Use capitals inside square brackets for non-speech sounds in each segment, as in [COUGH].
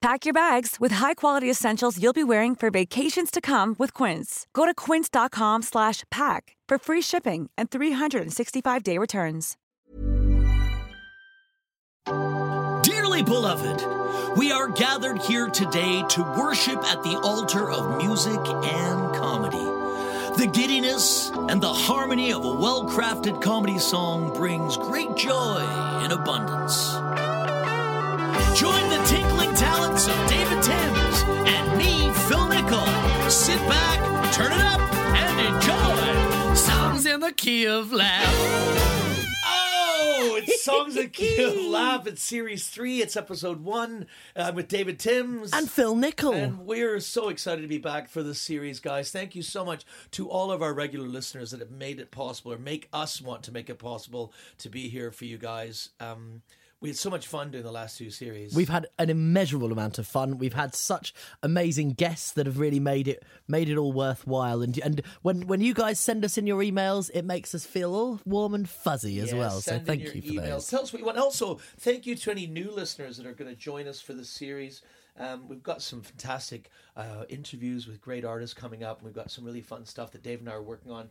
Pack your bags with high-quality essentials you'll be wearing for vacations to come with Quince. Go to quince.com slash pack for free shipping and 365-day returns. Dearly beloved, we are gathered here today to worship at the altar of music and comedy. The giddiness and the harmony of a well crafted comedy song brings great joy in abundance. Join songs in the key of laugh. Oh, it's songs in the key of [LAUGHS] laugh. It's series three. It's episode one. I'm with David Timms And Phil Nichol. and we're so excited to be back for this series, guys. Thank you so much to all of our regular listeners that have made it possible or make us want to make it possible to be here for you guys. Um, we had so much fun doing the last two series. We've had an immeasurable amount of fun. We've had such amazing guests that have really made it made it all worthwhile. And and when when you guys send us in your emails, it makes us feel all warm and fuzzy as Yeah, well. So thank you for emails. those. Tell us what you want. Also, thank you to any new listeners that are going to join us for this series. Um, we've got some fantastic uh, interviews with great artists coming up. We've got some really fun stuff that Dave and I are working on.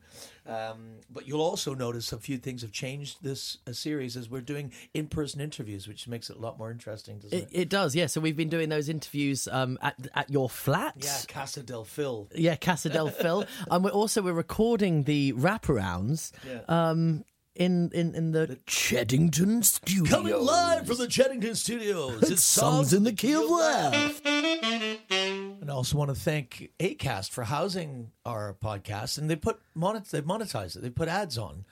Um, but you'll also notice a few things have changed this uh, series as we're doing in-person interviews, which makes it a lot more interesting, doesn't It, it? it does, yeah. So we've been doing those interviews um, at at your flat. yeah, Casa del Phil. Yeah, Casa del Phil. [LAUGHS] and we're also we're recording the wraparounds Yeah. In, in, in the, Cheddington studios. Coming live from the Cheddington Studios. It's Songs in the Key of Laugh. And I also want to thank Acast for housing our podcast, and they put monet- they've monetized it. They put ads on,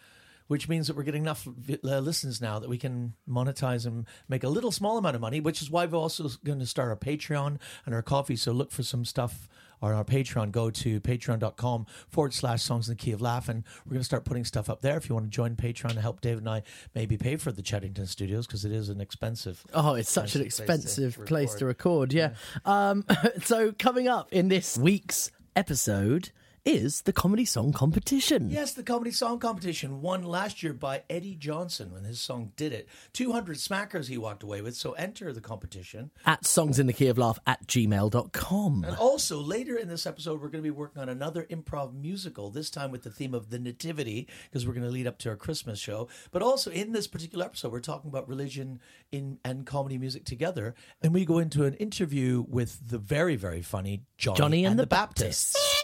which means that we're getting enough uh, listens now that we can monetize and make a little small amount of money. Which is why we're also going to start our Patreon and our Ko-fi. So look for some stuff on our Patreon. Go to patreon.com forward slash songs in the key of laugh, and we're going to start putting stuff up there. If you want to join Patreon to help Dave and I maybe pay for the Cheddington Studios because it is an expensive. Oh, it's such an expensive place to record. Yeah. Um, [LAUGHS] so coming up in this week's episode is the comedy song competition. Yes, the comedy song competition won last year by Eddie Johnson when his song did it. 200 smackers he walked away with, so enter the competition. At songs in the key of laugh at gmail.com. And also, later in this episode, we're going to be working on another improv musical, this time with the theme of the Nativity, because we're going to lead up to our Christmas show. But also, in this particular episode, we're talking about religion in and comedy music together. And we go into an interview with the very, very funny Johnny, Johnny and, the, Baptists. Baptists.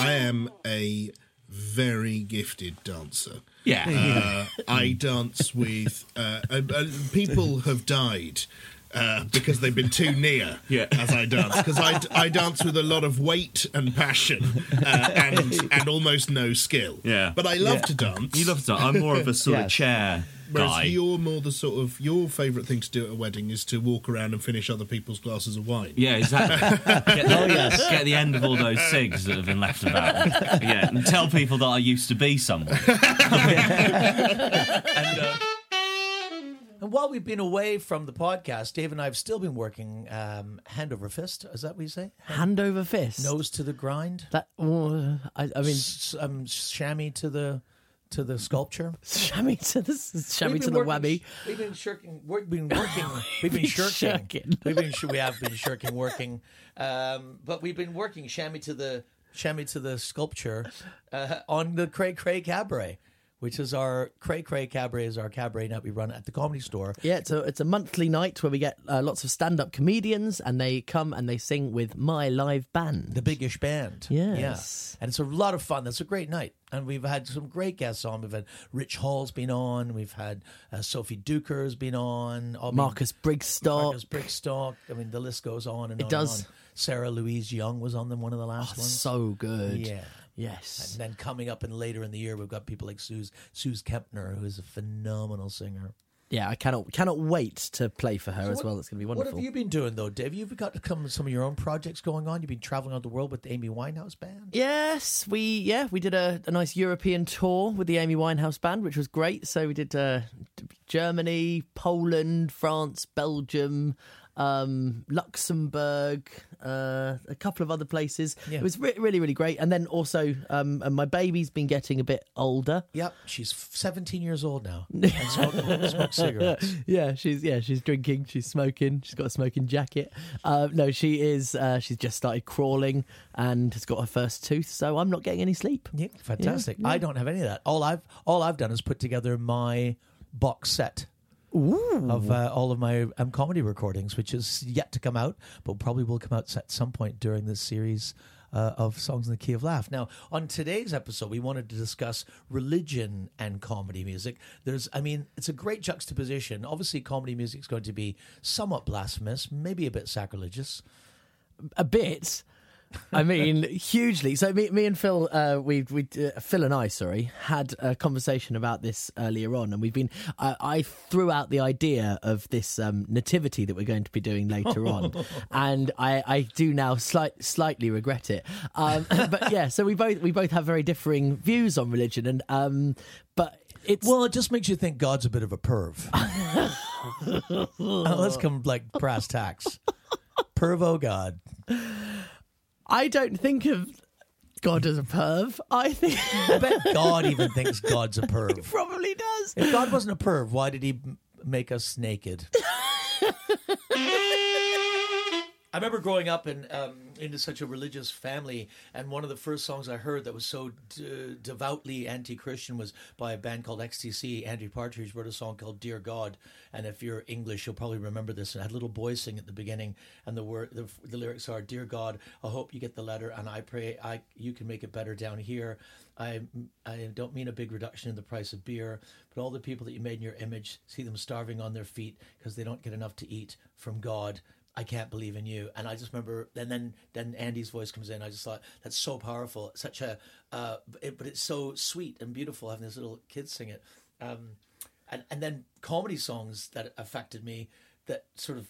I am a very gifted dancer. Yeah. Uh, I dance with uh, uh, uh, people have died. Uh, because they've been too near Yeah. as I dance. Because I, I dance with a lot of weight and passion uh, and and almost no skill. Yeah. but I love to dance. You love to. Dance. I'm more of a sort of chair Whereas guy. you're more the sort of your favourite thing to do at a wedding is to walk around and finish other people's glasses of wine. Yeah, exactly. [LAUGHS] Get the, get the end of all those cigs that have been left about. Yeah, and tell people that I used to be someone. [LAUGHS] and, uh, and while we've been away from the podcast, Dave and I have still been working um, hand over fist. Is that what you say? Hand over fist. Nose to the grind. That, uh, I, I mean, S- um, chamois to the to the sculpture. [LAUGHS] chamois to the, We've to been the working- whammy. We've been shirking. [LAUGHS] We've been working. We've been shirking. We've been. We have been shirking working. Um, but we've been working chamois to the chamois to the sculpture uh, on the Cray Cray Cabaret, which is our Cray Cray Cabaret is our cabaret night we run at the Comedy Store. Yeah, it's a, it's a monthly night where we get uh, lots of stand up comedians and they come and they sing with my live band. The Biggish Band. Yes. Yeah. And it's a lot of fun. That's a great night. And we've had some great guests on. We've had Rich Hall's been on. We've had uh, Sophie Duker's been on. I mean, Marcus Brigstocke. Marcus Brigstocke. I mean, the list goes on and It on. does. And on. Sarah Louise Young was on them one of the last Oh, ones. so good. Yeah. Yes. And then coming up and later in the year, we've got people like Suze, Suze Kempner, who is a phenomenal singer. yeah, I cannot cannot wait to play for her as what- well. That's going to be wonderful. What have you been doing though, Dave? You've got with some of your own projects going on. You've been traveling around the world with the Amy Winehouse band. Yes, we yeah we did a, a nice European tour with the Amy Winehouse band, which was great. So we did uh, Germany, Poland, France, Belgium, um, Luxembourg, uh, a couple of other places. Yeah. It was re- really really great. And then also, um, and my baby's been getting a bit older. Yep, she's 17 years old now [LAUGHS] and cigarettes. Yeah, she's yeah she's drinking, she's smoking, she's got a smoking jacket. Uh, no, she is. Uh, she's just started crawling and has got her first tooth. So I'm not getting any sleep. Yeah, fantastic. Yeah, yeah. I don't have any of that. All I've all I've done is put together my box set of uh, all of my um, comedy recordings, which is yet to come out, but probably will come out at some point during this series. Uh, of songs in the key of laugh. Now, on today's episode, we wanted to discuss religion and comedy music. There's, I mean, it's a great juxtaposition. Obviously, comedy music is going to be somewhat blasphemous, maybe a bit sacrilegious. a bit. I mean, hugely. So me, me and Phil, uh, we, we, uh, Phil and I, sorry, had a conversation about this earlier on, and we've been. I I threw out the idea of this um, nativity that we're going to be doing later on, [LAUGHS] and I, I do now slight, slightly regret it. Um, but yeah, so we both we both have very differing views on religion, and um, but it's Well, it just makes you think God's a bit of a perv. [LAUGHS] Uh, let's come like brass tacks. Pervo God. I don't think of God as a perv. I think I bet God even thinks God's a perv. [LAUGHS] probably does. If God wasn't a perv, why did he m- make us naked? [LAUGHS] I remember growing up in um, into such a religious family, and one of the first songs I heard that was so d- devoutly anti-Christian was by a band called XTC. Andrew Partridge wrote a song called "Dear God," and if you're English, you'll probably remember this. It had little boys sing at the beginning, and the word the, the lyrics are "Dear God, I hope you get the letter, and I pray I you can make it better down here." I, I don't mean a big reduction in the price of beer, but all the people that you made in your image, see them starving on their feet because they don't get enough to eat from God. I can't believe in you. And I just remember, and then then Andy's voice comes in. I just thought that's so powerful. Such a, uh, it, but it's so sweet and beautiful having this little kid sing it. Um, and and then comedy songs that affected me that sort of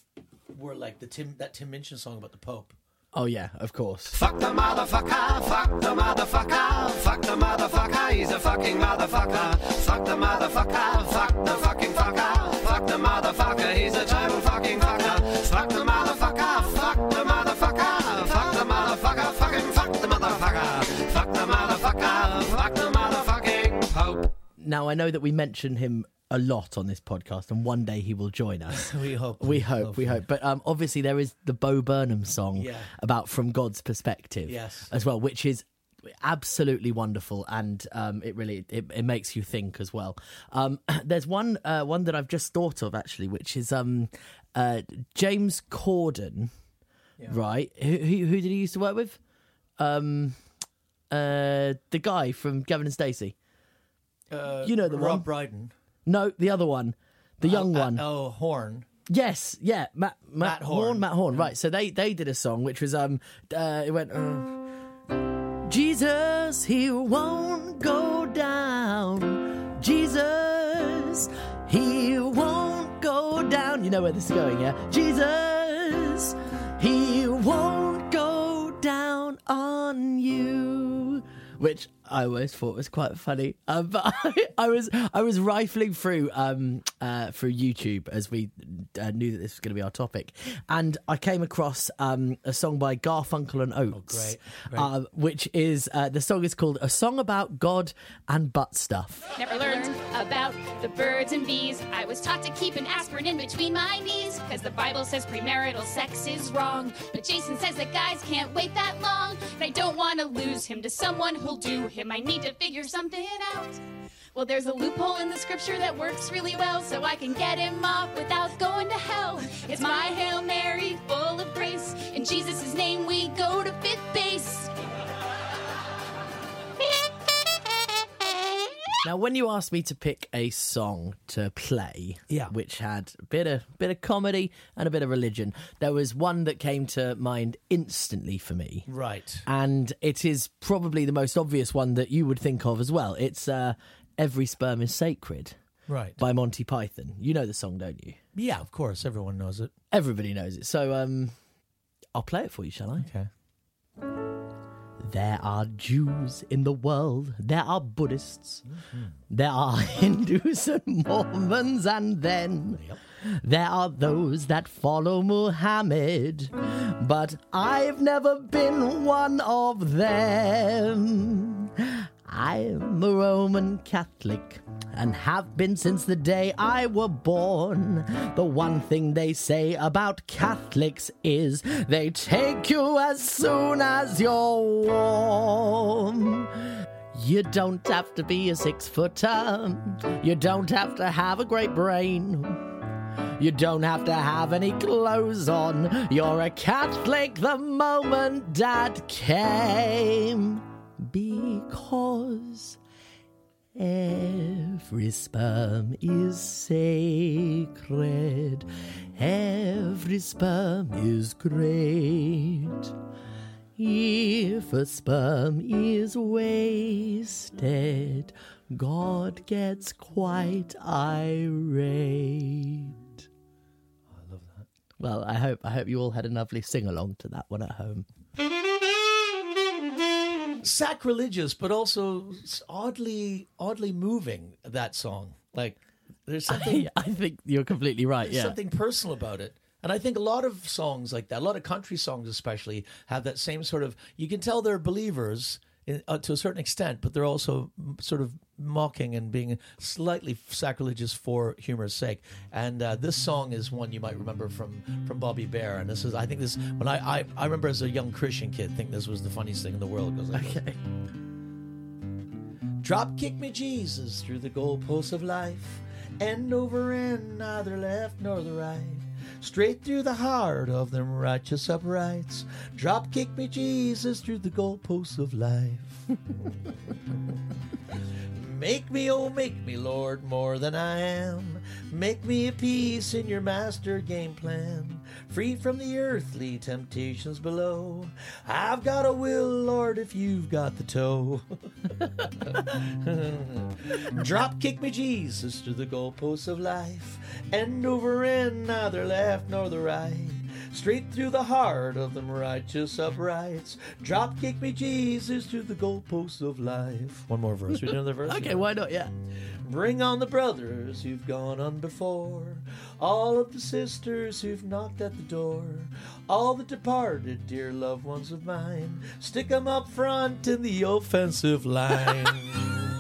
were like the Tim that Tim Minchin song about the Pope. Oh yeah, of course. Fuck the motherfucker, fuck the motherfucker, fuck the motherfucker, he's a fucking motherfucker. Fuck the motherfucker, fuck the fucking fucker, fuck the motherfucker, he's a total fucking fucker. Fuck the motherfucker, fuck the motherfucker, fuck the motherfucker, fucking fuck the motherfucker. Fuck the motherfucker, fuck the motherfucking Pope. Now I know that we mention him a lot on this podcast, and one day he will join us. [LAUGHS] We hope. We hope, we hope. But um, obviously, there is the Bo Burnham song Yeah. about from God's perspective, Yes. as well, which is absolutely wonderful, and um, it really it, it makes you think as well. Um, [CLEARS THROAT] there's one uh, one that I've just thought of actually, which is um, uh, James Corden, right? Who, who who did he used to work with? Um, uh, the guy from Gavin and Stacey. Uh, You know the Rob one. Brydon. No, the other one, the young Uh, one. Oh, Horne. Yes, yeah, Matt, Matt, Matt Horne. Horne. Matt Horne. Right. So they they did a song which was um uh, it went uh, Jesus he won't go down. Jesus he won't go down. You know where this is going, yeah? Jesus he won't go down on you. Which I always thought it was quite funny, um, but [LAUGHS] I, I was I was rifling through um, uh, through YouTube as we uh, knew that this was going to be our topic, and I came across um, a song by Garfunkel and Oates, great, great. Uh, which is uh, the song is called "A Song About God and Butt Stuff." Never learned about the birds and bees. I was taught to keep an aspirin in between my knees. Cause the Bible says premarital sex is wrong. But Jason says that guys can't wait that long. And I don't want to lose him to someone who'll do him. I might need to figure something out. Well, there's a loophole in the scripture that works really well, so I can get him off without going to hell. It's my Hail Mary, full of grace. In Jesus' name, we go to fifth base. Now, when you asked me to pick a song to play, Yeah. which had a bit of bit of comedy and a bit of religion, there was one that came to mind instantly for me. Right. and it is probably the most obvious one that you would think of as well. It's uh, "Every Sperm is Sacred." Right. by Monty Python. You know the song, don't you? Yeah, of course. Everyone knows it. Everybody knows it. So um, I'll play it for you, shall I? Okay. There are Jews in the world, there are Buddhists, mm-hmm. there are [LAUGHS] Hindus and Mormons, and then there are those that follow Muhammad. But I've never been one of them. I'm a Roman Catholic and have been since the day I were born. The one thing they say about Catholics is they take you as soon as you're warm. You don't have to be a six footer. You don't have to have a great brain. You don't have to have any clothes on. You're a Catholic the moment dad came. Because every sperm is sacred, every sperm is great. If a sperm is wasted, God gets quite irate. Oh, I love that. Well, I hope I hope you all had a lovely sing along to that one at home. Sacrilegious, but also oddly, oddly moving. That song, like there's something. [LAUGHS] I think you're completely right. There's Yeah. something personal about it. And I think a lot of songs like that, a lot of country songs especially, have that same sort of. You can tell they're believers in, uh, to a certain extent, but they're also sort of mocking and being slightly sacrilegious for humor's sake. And uh, this song is one you might remember from from Bobby Bare. And this is, I think this when I I, I remember as a young Christian kid, think this was the funniest thing in the world. Goes like. Okay. Drop kick me, Jesus, through the goalposts of life. End over end, neither left nor the right. Straight through the heart of them righteous uprights. Drop kick me, Jesus, through the goalposts of life. [LAUGHS] Make me, oh, make me, Lord, more than I am. Make me a piece in your master game plan. Free from the earthly temptations below. I've got a will, Lord, if you've got the toe. [LAUGHS] Drop kick me, Jesus, to the goalposts of life. End over end, neither left nor the right. Straight through the heart of them righteous uprights. Drop kick me, Jesus, to the goalposts of life. One more verse. We do another verse. [LAUGHS] Okay, why not? Yeah. Bring on the brothers who've gone on before, all of the sisters who've knocked at the door, all the departed dear loved ones of mine. Stick 'em up front in the offensive line.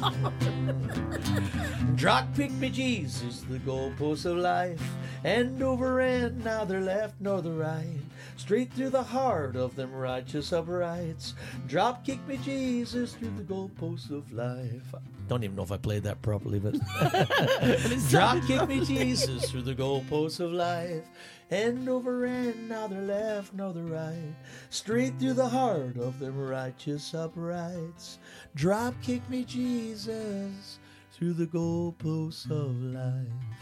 [LAUGHS] Drop pick me, Jesus, the goalposts of life. End over end, neither left nor the right. Straight through the heart of them righteous uprights. Drop kick me, Jesus, through the goalposts of life. Don't even know if I played that properly, but. [LAUGHS] [LAUGHS] Drop kick me, Jesus, through the goalposts of life. End over end, neither left nor the right. Straight through the heart of them righteous uprights. Drop kick me, Jesus, through the goalposts of life.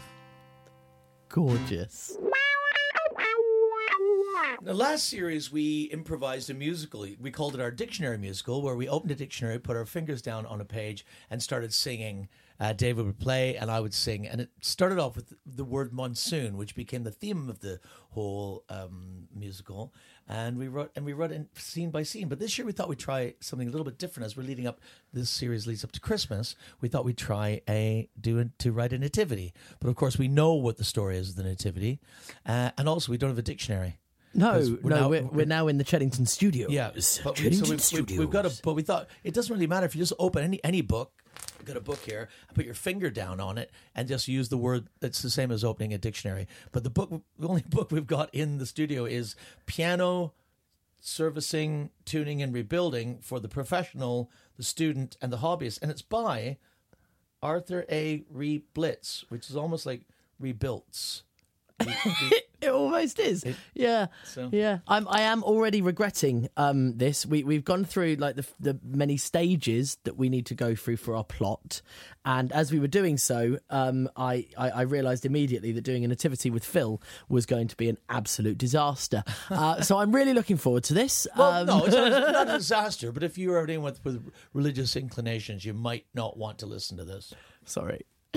Gorgeous. The last series, we improvised a musical. We called it our dictionary musical, where we opened a dictionary, put our fingers down on a page, and started singing. Uh, David would play, and I would sing. And it started off with the word monsoon, which became the theme of the whole um, musical. And we wrote, and we wrote it scene by scene. But this year, we thought we'd try something a little bit different. As we're leading up, this series leads up to Christmas. We thought we'd try a do a, to write a nativity. But of course, we know what the story is of the nativity, uh, and also we don't have a dictionary. No, 'Cause no, we're now- we're, we're now in the Cheddington studios. Yeah, but we, so we've, we've, we've got a. But we thought it doesn't really matter if you just open any any book. We've got a book here. and Put your finger down on it and just use the word. That's the same as opening a dictionary. But the book, the only [LAUGHS] book we've got in the studio is piano servicing, tuning, and rebuilding for the professional, the student, and the hobbyist, and it's by Arthur A. Reblitz, which is almost like rebuilts. [LAUGHS] Re- re- It almost is. yeah. so- Yeah. I'm I am already regretting um this. We we've gone through like the the many stages that we need to go through for our plot. And as we were doing so, um I, I, I realised immediately that doing a nativity with Phil was going to be an absolute disaster. Uh, [LAUGHS] so I'm really looking forward to this. Well, um, no, it's not, it's not a [LAUGHS] disaster. But if you are anyone with, with religious inclinations, you might not want to listen to this. sorry. [LAUGHS]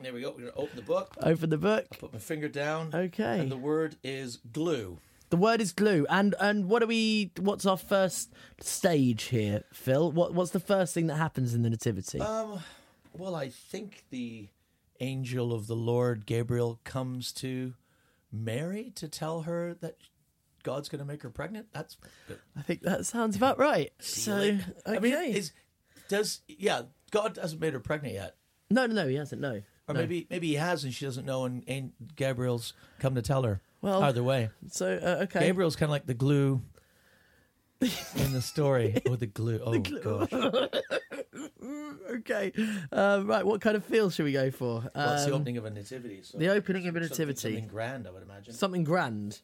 There we go. We're going to open the book. Open the book. Put my finger down. Okay. And the word is glue. The word is glue. And and what are we? What's our first stage here, Phil? What what's the first thing that happens in the nativity? Um, well, I think the angel of the Lord, Gabriel, comes to Mary to tell her that God's going to make her pregnant. That's I think that sounds about right. [LAUGHS] So okay. I mean, is does yeah? God hasn't made her pregnant yet. no, no, no, he hasn't. No. Or No. maybe maybe he has and she doesn't know, and, and Gabriel's come to tell her. Well, either way, So uh, okay. Gabriel's kind of like the glue in the story. [LAUGHS] oh, the glue. Oh gosh. [LAUGHS] okay. Uh, right. What kind of feel should we go for? Well, it's the Um, opening of a nativity. So the opening of a nativity. Something grand, I would imagine. Something grand.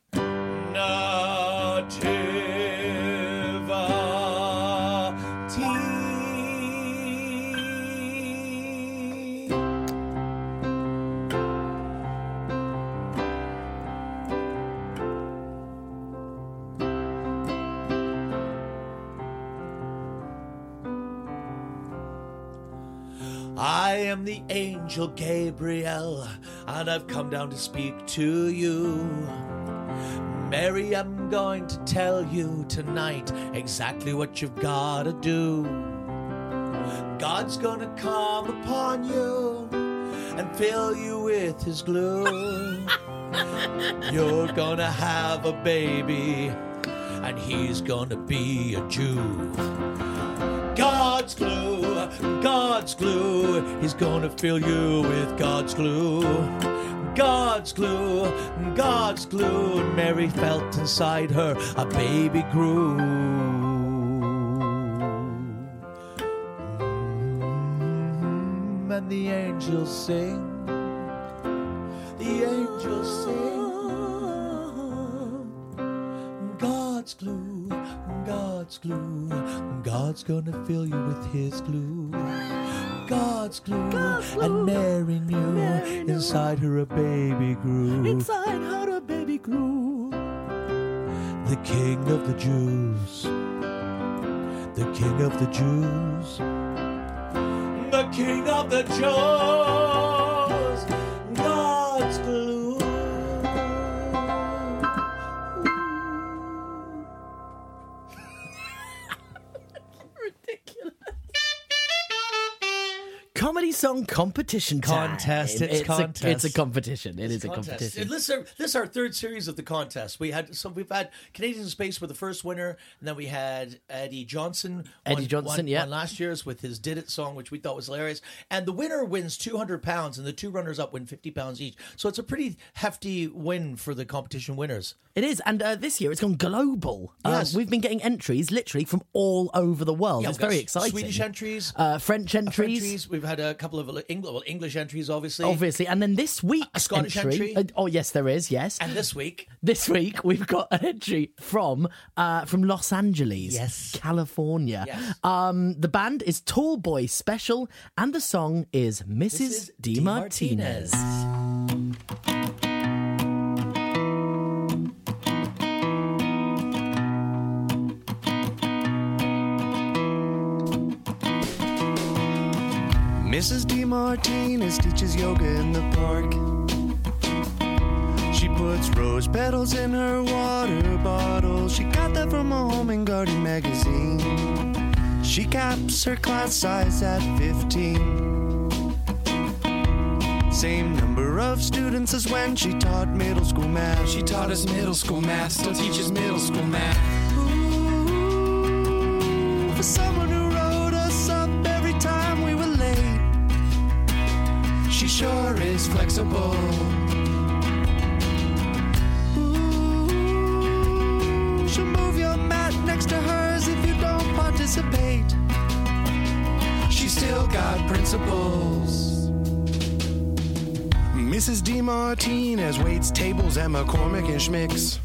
I am the angel Gabriel, and I've come down to speak to you. Mary, I'm going to tell you tonight exactly what you've got to do. God's gonna come upon you and fill you with his glue. [LAUGHS] You're gonna have a baby, and he's gonna be a Jew. God's glue, God's glue. He's gonna fill you with God's glue. God's glue, God's glue. And Mary felt inside her a baby grew. Mm, And the angels sing, the angels sing. God's glue, God's glue. God's gonna fill you with His glue. God's glue, and Mary knew, inside her a baby grew. Inside her a baby grew. The King of the Jews, the King of the Jews, the King of the Jews. Song competition time. Contest, it's A, contest. it's a competition. It is a Contest. competition. This is, our, this is our third series of the contest. We had so we've had Canadian Space for the first winner, and then we had Eddie Johnson. Eddie won- Johnson, won, yeah. won last year's with his "Did It" song, which we thought was hilarious. And the winner wins two hundred pounds, and the two runners up win fifty pounds each. So it's a pretty hefty win for the competition winners. It is, and uh, this year it's gone global. Uh, Yes. we've been getting entries literally from all over the world. Yeah, it's very exciting. Swedish entries, uh, French entries, entries. We've had a couple of English, well, English entries, obviously. obviously, and then this week's Scottish entry. entry. uh, oh yes, there is. Yes, And this week, this week we've got an entry from uh, from Los Angeles, Yes. California. Yes. Um, the band is Tall Boy Special, and the song is Mrs. Mrs. D. Martinez. Mrs. D. Martinez teaches yoga in the park. She puts rose petals in her water bottle. She got that from a home and garden magazine. She caps her class size at 15. Same number of students as when she taught middle school math. She taught us middle school math, still teaches middle school math. Ooh, For someone She sure is flexible. Ooh, she'll move your mat next to hers if you don't participate. She still got principles. Mrs. D. Martinez waits tables at McCormick and Schmick's.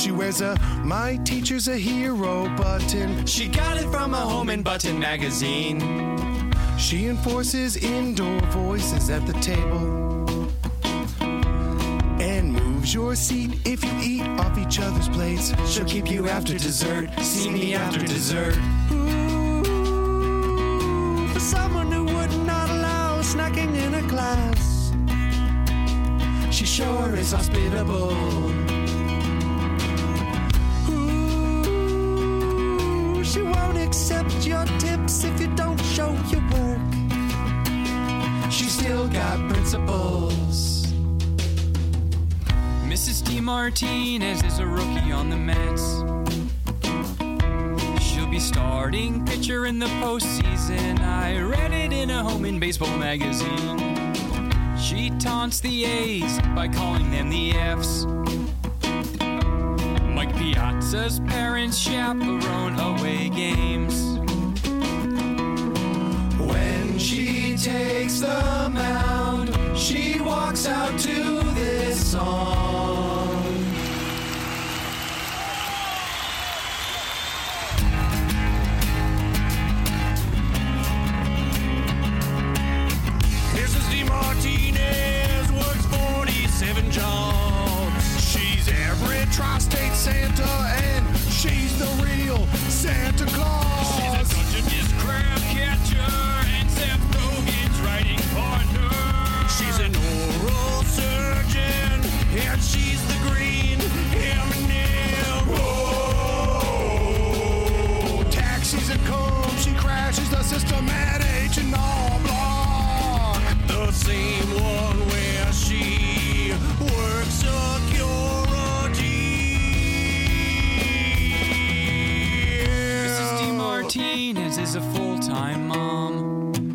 She wears a My Teacher's a Hero button. She got it from a home and button magazine. She enforces indoor voices at the table and moves your seat if you eat off each other's plates. She'll keep you after dessert. See me after dessert. Ooh, for someone who would not allow snacking in a class, she sure is hospitable. She won't accept your tips if you don't show your work. She's still got principles. Mrs. D. Martinez is a rookie on the Mets. She'll be starting pitcher in the postseason. I read it in a home in baseball magazine. She taunts the A's by calling them the F's. Mike parents chaperone away games. When she takes the mound, she walks out to Santa Claus. She's a Dungeness crab catcher and Seth Rogen's writing partner. She's an oral surgeon and she's the green M&M. Whoa. Taxis and come, she crashes the system at H&R Block. The same one Martinez is a full time mom.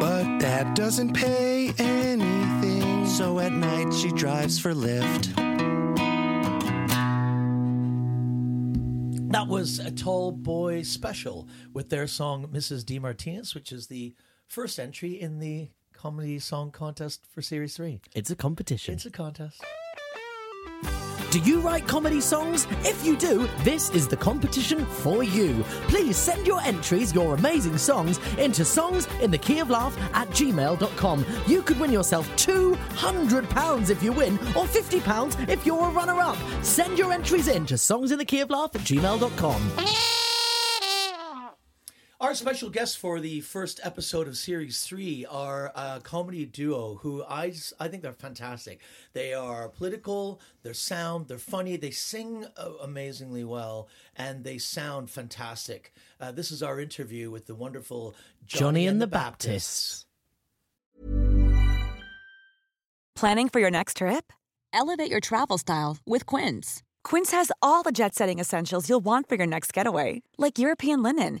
But that doesn't pay anything. So at night she drives for Lyft. That was a Tall Boy Special with their song Mrs. D. Martinez, which is the first entry in the comedy song contest for Series 3. It's a competition. It's a contest. Do you write comedy songs? If you do, this is the competition for you. Please send your entries, your amazing songs, into songs in the key of laugh at gmail.com. You could win yourself £200 if you win, or £50 if you're a runner up. Send your entries in to songs in the key of laugh at gmail.com. Our special guests for the first episode of Series 3 are a comedy duo who I I think they're fantastic. They are political, they're sound, they're funny, they sing uh, amazingly well, and they sound fantastic. Uh, this is our interview with the wonderful Johnny, Johnny and the Baptists. Planning for your next trip? Elevate your travel style with Quince. Quince has all the jet setting essentials you'll want for your next getaway, like European linen,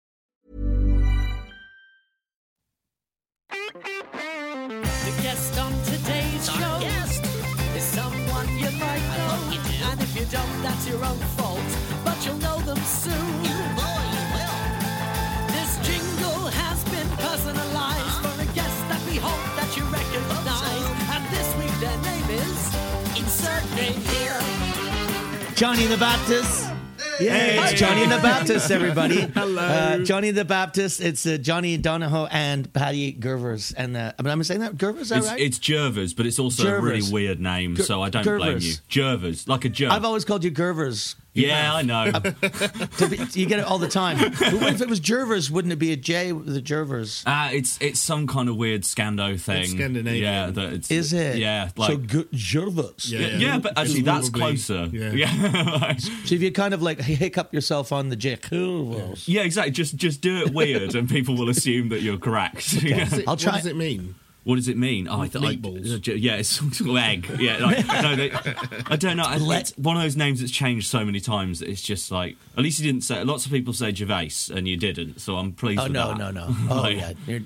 Johnny the Baptist. Yeah, Hey. it's Johnny and the Baptist, everybody. [LAUGHS] Hello. Uh, Johnny the Baptist. It's uh, Jonny Donahoe and Paddy Gervers. And uh, I mean, I'm saying that Gervers, is that It's, right? it's Jervers, but it's also a really weird name, Ger- so I don't blame you. Jervers, like a jerk. I've always called you Gervers. Yeah, I know. To be- you get it all the time. But what if it was Jervers? Wouldn't it be a J with the Jervers? Uh, it's it's some kind of weird Scando thing. Scandinavian. Yeah, that it's, Is it? Yeah, so like G- Jervers. yeah, yeah, but actually that's closer. yeah. Yeah, [LAUGHS] So if you kind of like hiccup yourself on the J, yeah, exactly. Just just do it weird, and people will assume that you're correct. [LAUGHS] [LAUGHS] Yeah. What does it- I'll try- What does it mean? What does it mean? Oh, I th- I- Meatballs. yeah, it's some [LAUGHS] sort of egg. Yeah, like, no, they, I don't know. I- It's one of those names that's changed so many times that it's just like. At least you didn't say. Lots of people say Gervais, and you didn't. So I'm pleased. Oh with no, that. no, no. [LAUGHS] Oh Like, yeah, you're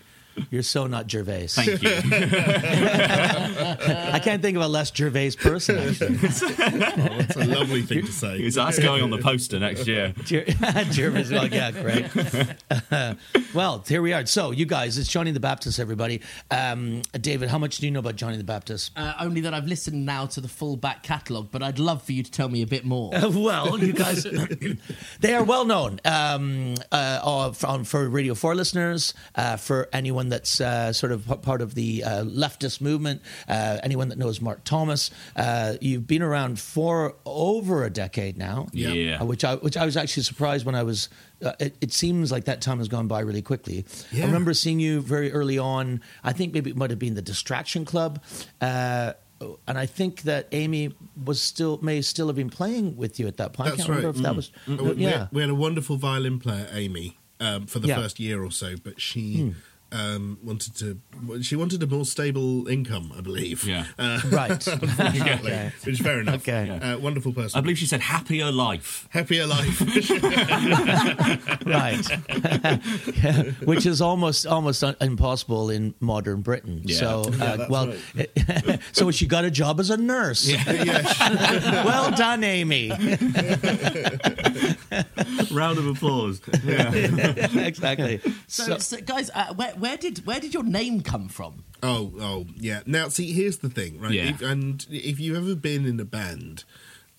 you're so not Gervais. Thank you. [LAUGHS] I can't think of a less Gervais person. Actually, [LAUGHS] That's a lovely thing to say. So that's going on the poster next year. [LAUGHS] Ger- Gervais. Well, yeah, great. well, here we are. So, you guys, it's Johnny the Baptist, everybody. Um, David, how much do you know about Johnny the Baptist? Uh, only that I've listened now to the full back catalogue, but I'd love for you to tell me a bit more. well, you guys, they are well known um, uh, uh, for, for Radio 4 listeners, uh, for anyone that's uh, sort of part of the uh, leftist movement, uh, anyone that knows Mark Thomas. Uh, you've been around for over a decade now. Yeah. Yeah. Uh, which I which I was actually surprised when I was. Uh, it, it seems like that time has gone by really quickly. I remember seeing you very early on. I think maybe it might have been the Distraction Club. Uh, and I think that Amy was still may still have been playing with you at that point. I That's can't right. remember if that Mm. was. Uh, we, we yeah. had, we had a wonderful violin player, Amy, um, for the Yeah. first year or so, but she Hmm. Um, wanted to. She wanted a more stable income, I believe. Yeah. Uh, Right. [LAUGHS] unfortunately, Okay. which is fair enough. Okay. Uh, wonderful person. I believe she said happier life. Happier life. [LAUGHS] right, Yeah, [LAUGHS] which is almost almost un- impossible in modern Britain. Yeah. So, uh, that's well, so she got a job as a nurse. Yeah. well done, Amy. Round of applause. Yeah. exactly. So, so, guys, uh, where, where did where did your name come from? Oh, oh, yeah. Now, see, here's the thing, right? Yeah. If, and if you've ever been in a band,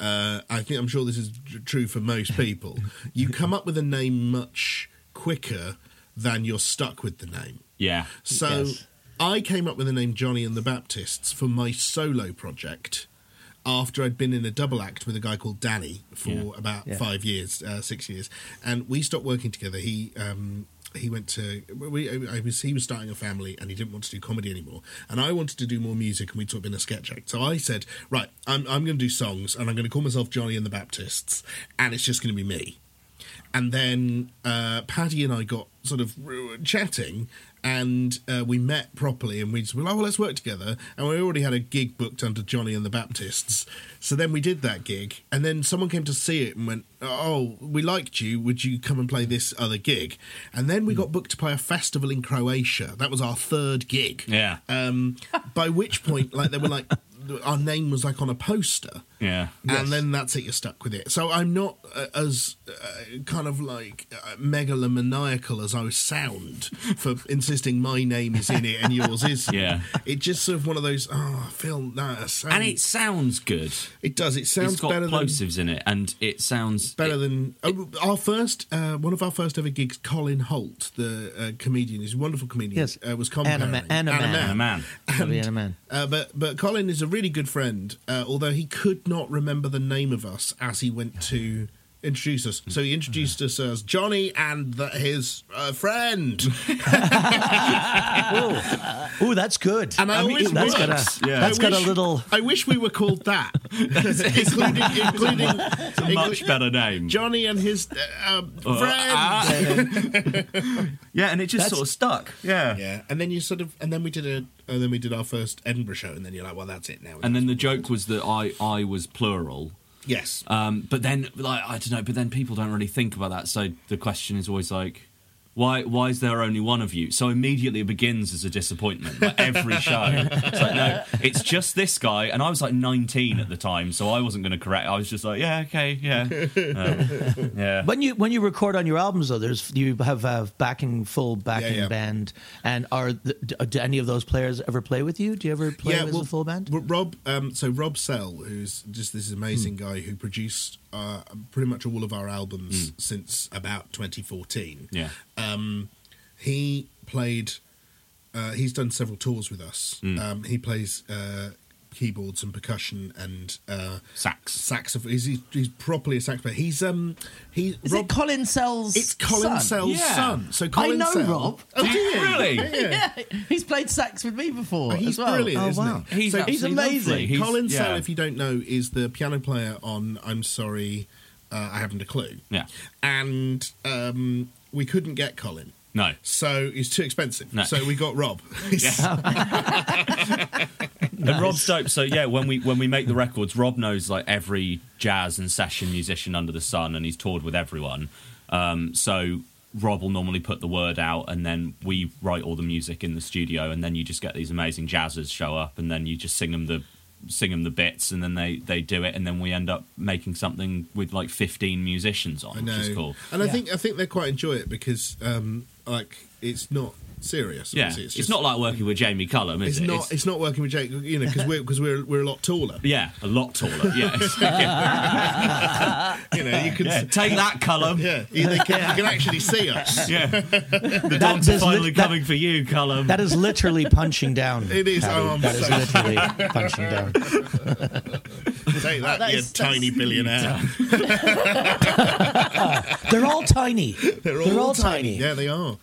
uh, I think I'm sure this is true for most people. [LAUGHS] you come up with a name much quicker than you're stuck with the name. Yeah. So Yes. I came up with the name Johnny and the Baptists for my solo project after I'd been in a double act with a guy called Danny for Yeah. about Yeah. five years, uh, six years, and we stopped working together. He um, he went to we I was he was starting a family and he didn't want to do comedy anymore, and I wanted to do more music and we'd sort of been a sketch act. So I said, right, I'm I'm going to do songs and I'm going to call myself Johnny and the Baptists, and it's just going to be me. And then uh, Paddy and I got sort of uh, chatting, and uh, we met properly, and we said, "Well, oh, well, let's work together." And we already had a gig booked under Johnny and the Baptists, so then we did that gig. And then someone came to see it and went, "Oh, we liked you. Would you come and play this other gig?" And then we got booked to play a festival in Croatia. That was our third gig. Yeah. Um, by which point, like they were like, our name was like on a poster Yeah. and then that's it you're stuck with it so i'm not uh, as uh, kind of like uh, megalomaniacal as i sound for insisting my name is in it and yours [LAUGHS] isn't Yeah. It's just sort of one of those oh i feel that sound, And it sounds good. it does it sounds it's got better than plosives in it, and it sounds better than oh, our first uh, one of our first ever gigs Colin Hoult the uh, comedian he's a wonderful comedian Yes. uh, was Anna comparing Ma- Anna Mann. Anna Mann. Probably Anna Mann. uh, but but Colin is a really good friend, uh, although he could not remember the name of us as he went to introduce us. So he introduced us as Johnny and the, his uh, friend. [LAUGHS] oh, that's good. And I, always that's got wish- a Yeah. that's I got a little. I wish we were called that, [LAUGHS] including including It's a much better name. Johnny and his uh, Uh, friend. ah. [LAUGHS] yeah, and it just That's- sort of stuck. Yeah. yeah, and then you sort of, and then we did a, and then we did our first Edinburgh show, and then you're like, well, that's it now. And then the joke was that I I was plural. Yes, Um, but then, like, I don't know. But then people don't really think about that. So the question is always like, why? Why is there only one of you? So immediately it begins as a disappointment. Like every show, it's like no, it's just this guy. And I was like 19 at the time, so I wasn't going to correct. I was just like, yeah, okay, yeah, Um, yeah. When you when you record on your albums though, there's you have a backing full backing yeah. band, and are the, do, do any of those players ever play with you? Do you ever play as a full band? Rob, um, so Rob Sell, who's just this amazing Hmm. guy who produced uh, pretty much all of our albums since about 2014. Yeah. Um, he played. Uh, he's done several tours with us. Mm. Um, he plays uh, keyboards and percussion and uh, sax. Saxophone. He's, he's, he's properly a sax player. He's um he. Is Rob, it Colin Sell's It's Colin son? Sell's Yeah. son. So Colin I know Sell- Rob. Oh, do you? Really? Yeah. [LAUGHS] Yeah, he's played sax with me before. Oh, he's as well. brilliant, Oh, isn't wow. he? He's So- He's amazing. lovely. He's- Colin yeah. Sell, if you don't know, is the piano player on "I'm Sorry, uh, I Haven't a Clue." Yeah. and um, we couldn't get Colin. No. So it's too expensive. No. So we got Rob. [LAUGHS] And Rob's dope. So yeah, when we when we make the records, Rob knows like every jazz and session musician under the sun, and he's toured with everyone. Um, so Rob will normally put the word out, and then we write all the music in the studio, and then you just get these amazing jazzers show up, and then you just sing them the sing them the bits, and then they they do it, and then we end up making something with like fifteen musicians on, I know. which is cool. And I think I think they quite enjoy it because um, like it's not serious. Yeah, it's, just- not like working with Jamie Cullum, is It's it? not. It's, not working with Jake, you know, because we're because we're we're a lot taller. yeah, a lot taller. [LAUGHS] Yeah, you know, you can Yeah, take that, Cullum. Yeah, you, they can, you can actually see us. [LAUGHS] Yeah, [LAUGHS] the That- dogs are there's finally lit- that- coming for you, Cullum. That is literally punching down. It is. Harry. Oh, I'm that is so literally punching down. Take that, That you is- tiny billionaire. They're all tiny. They're all, all tiny. Yeah, they are.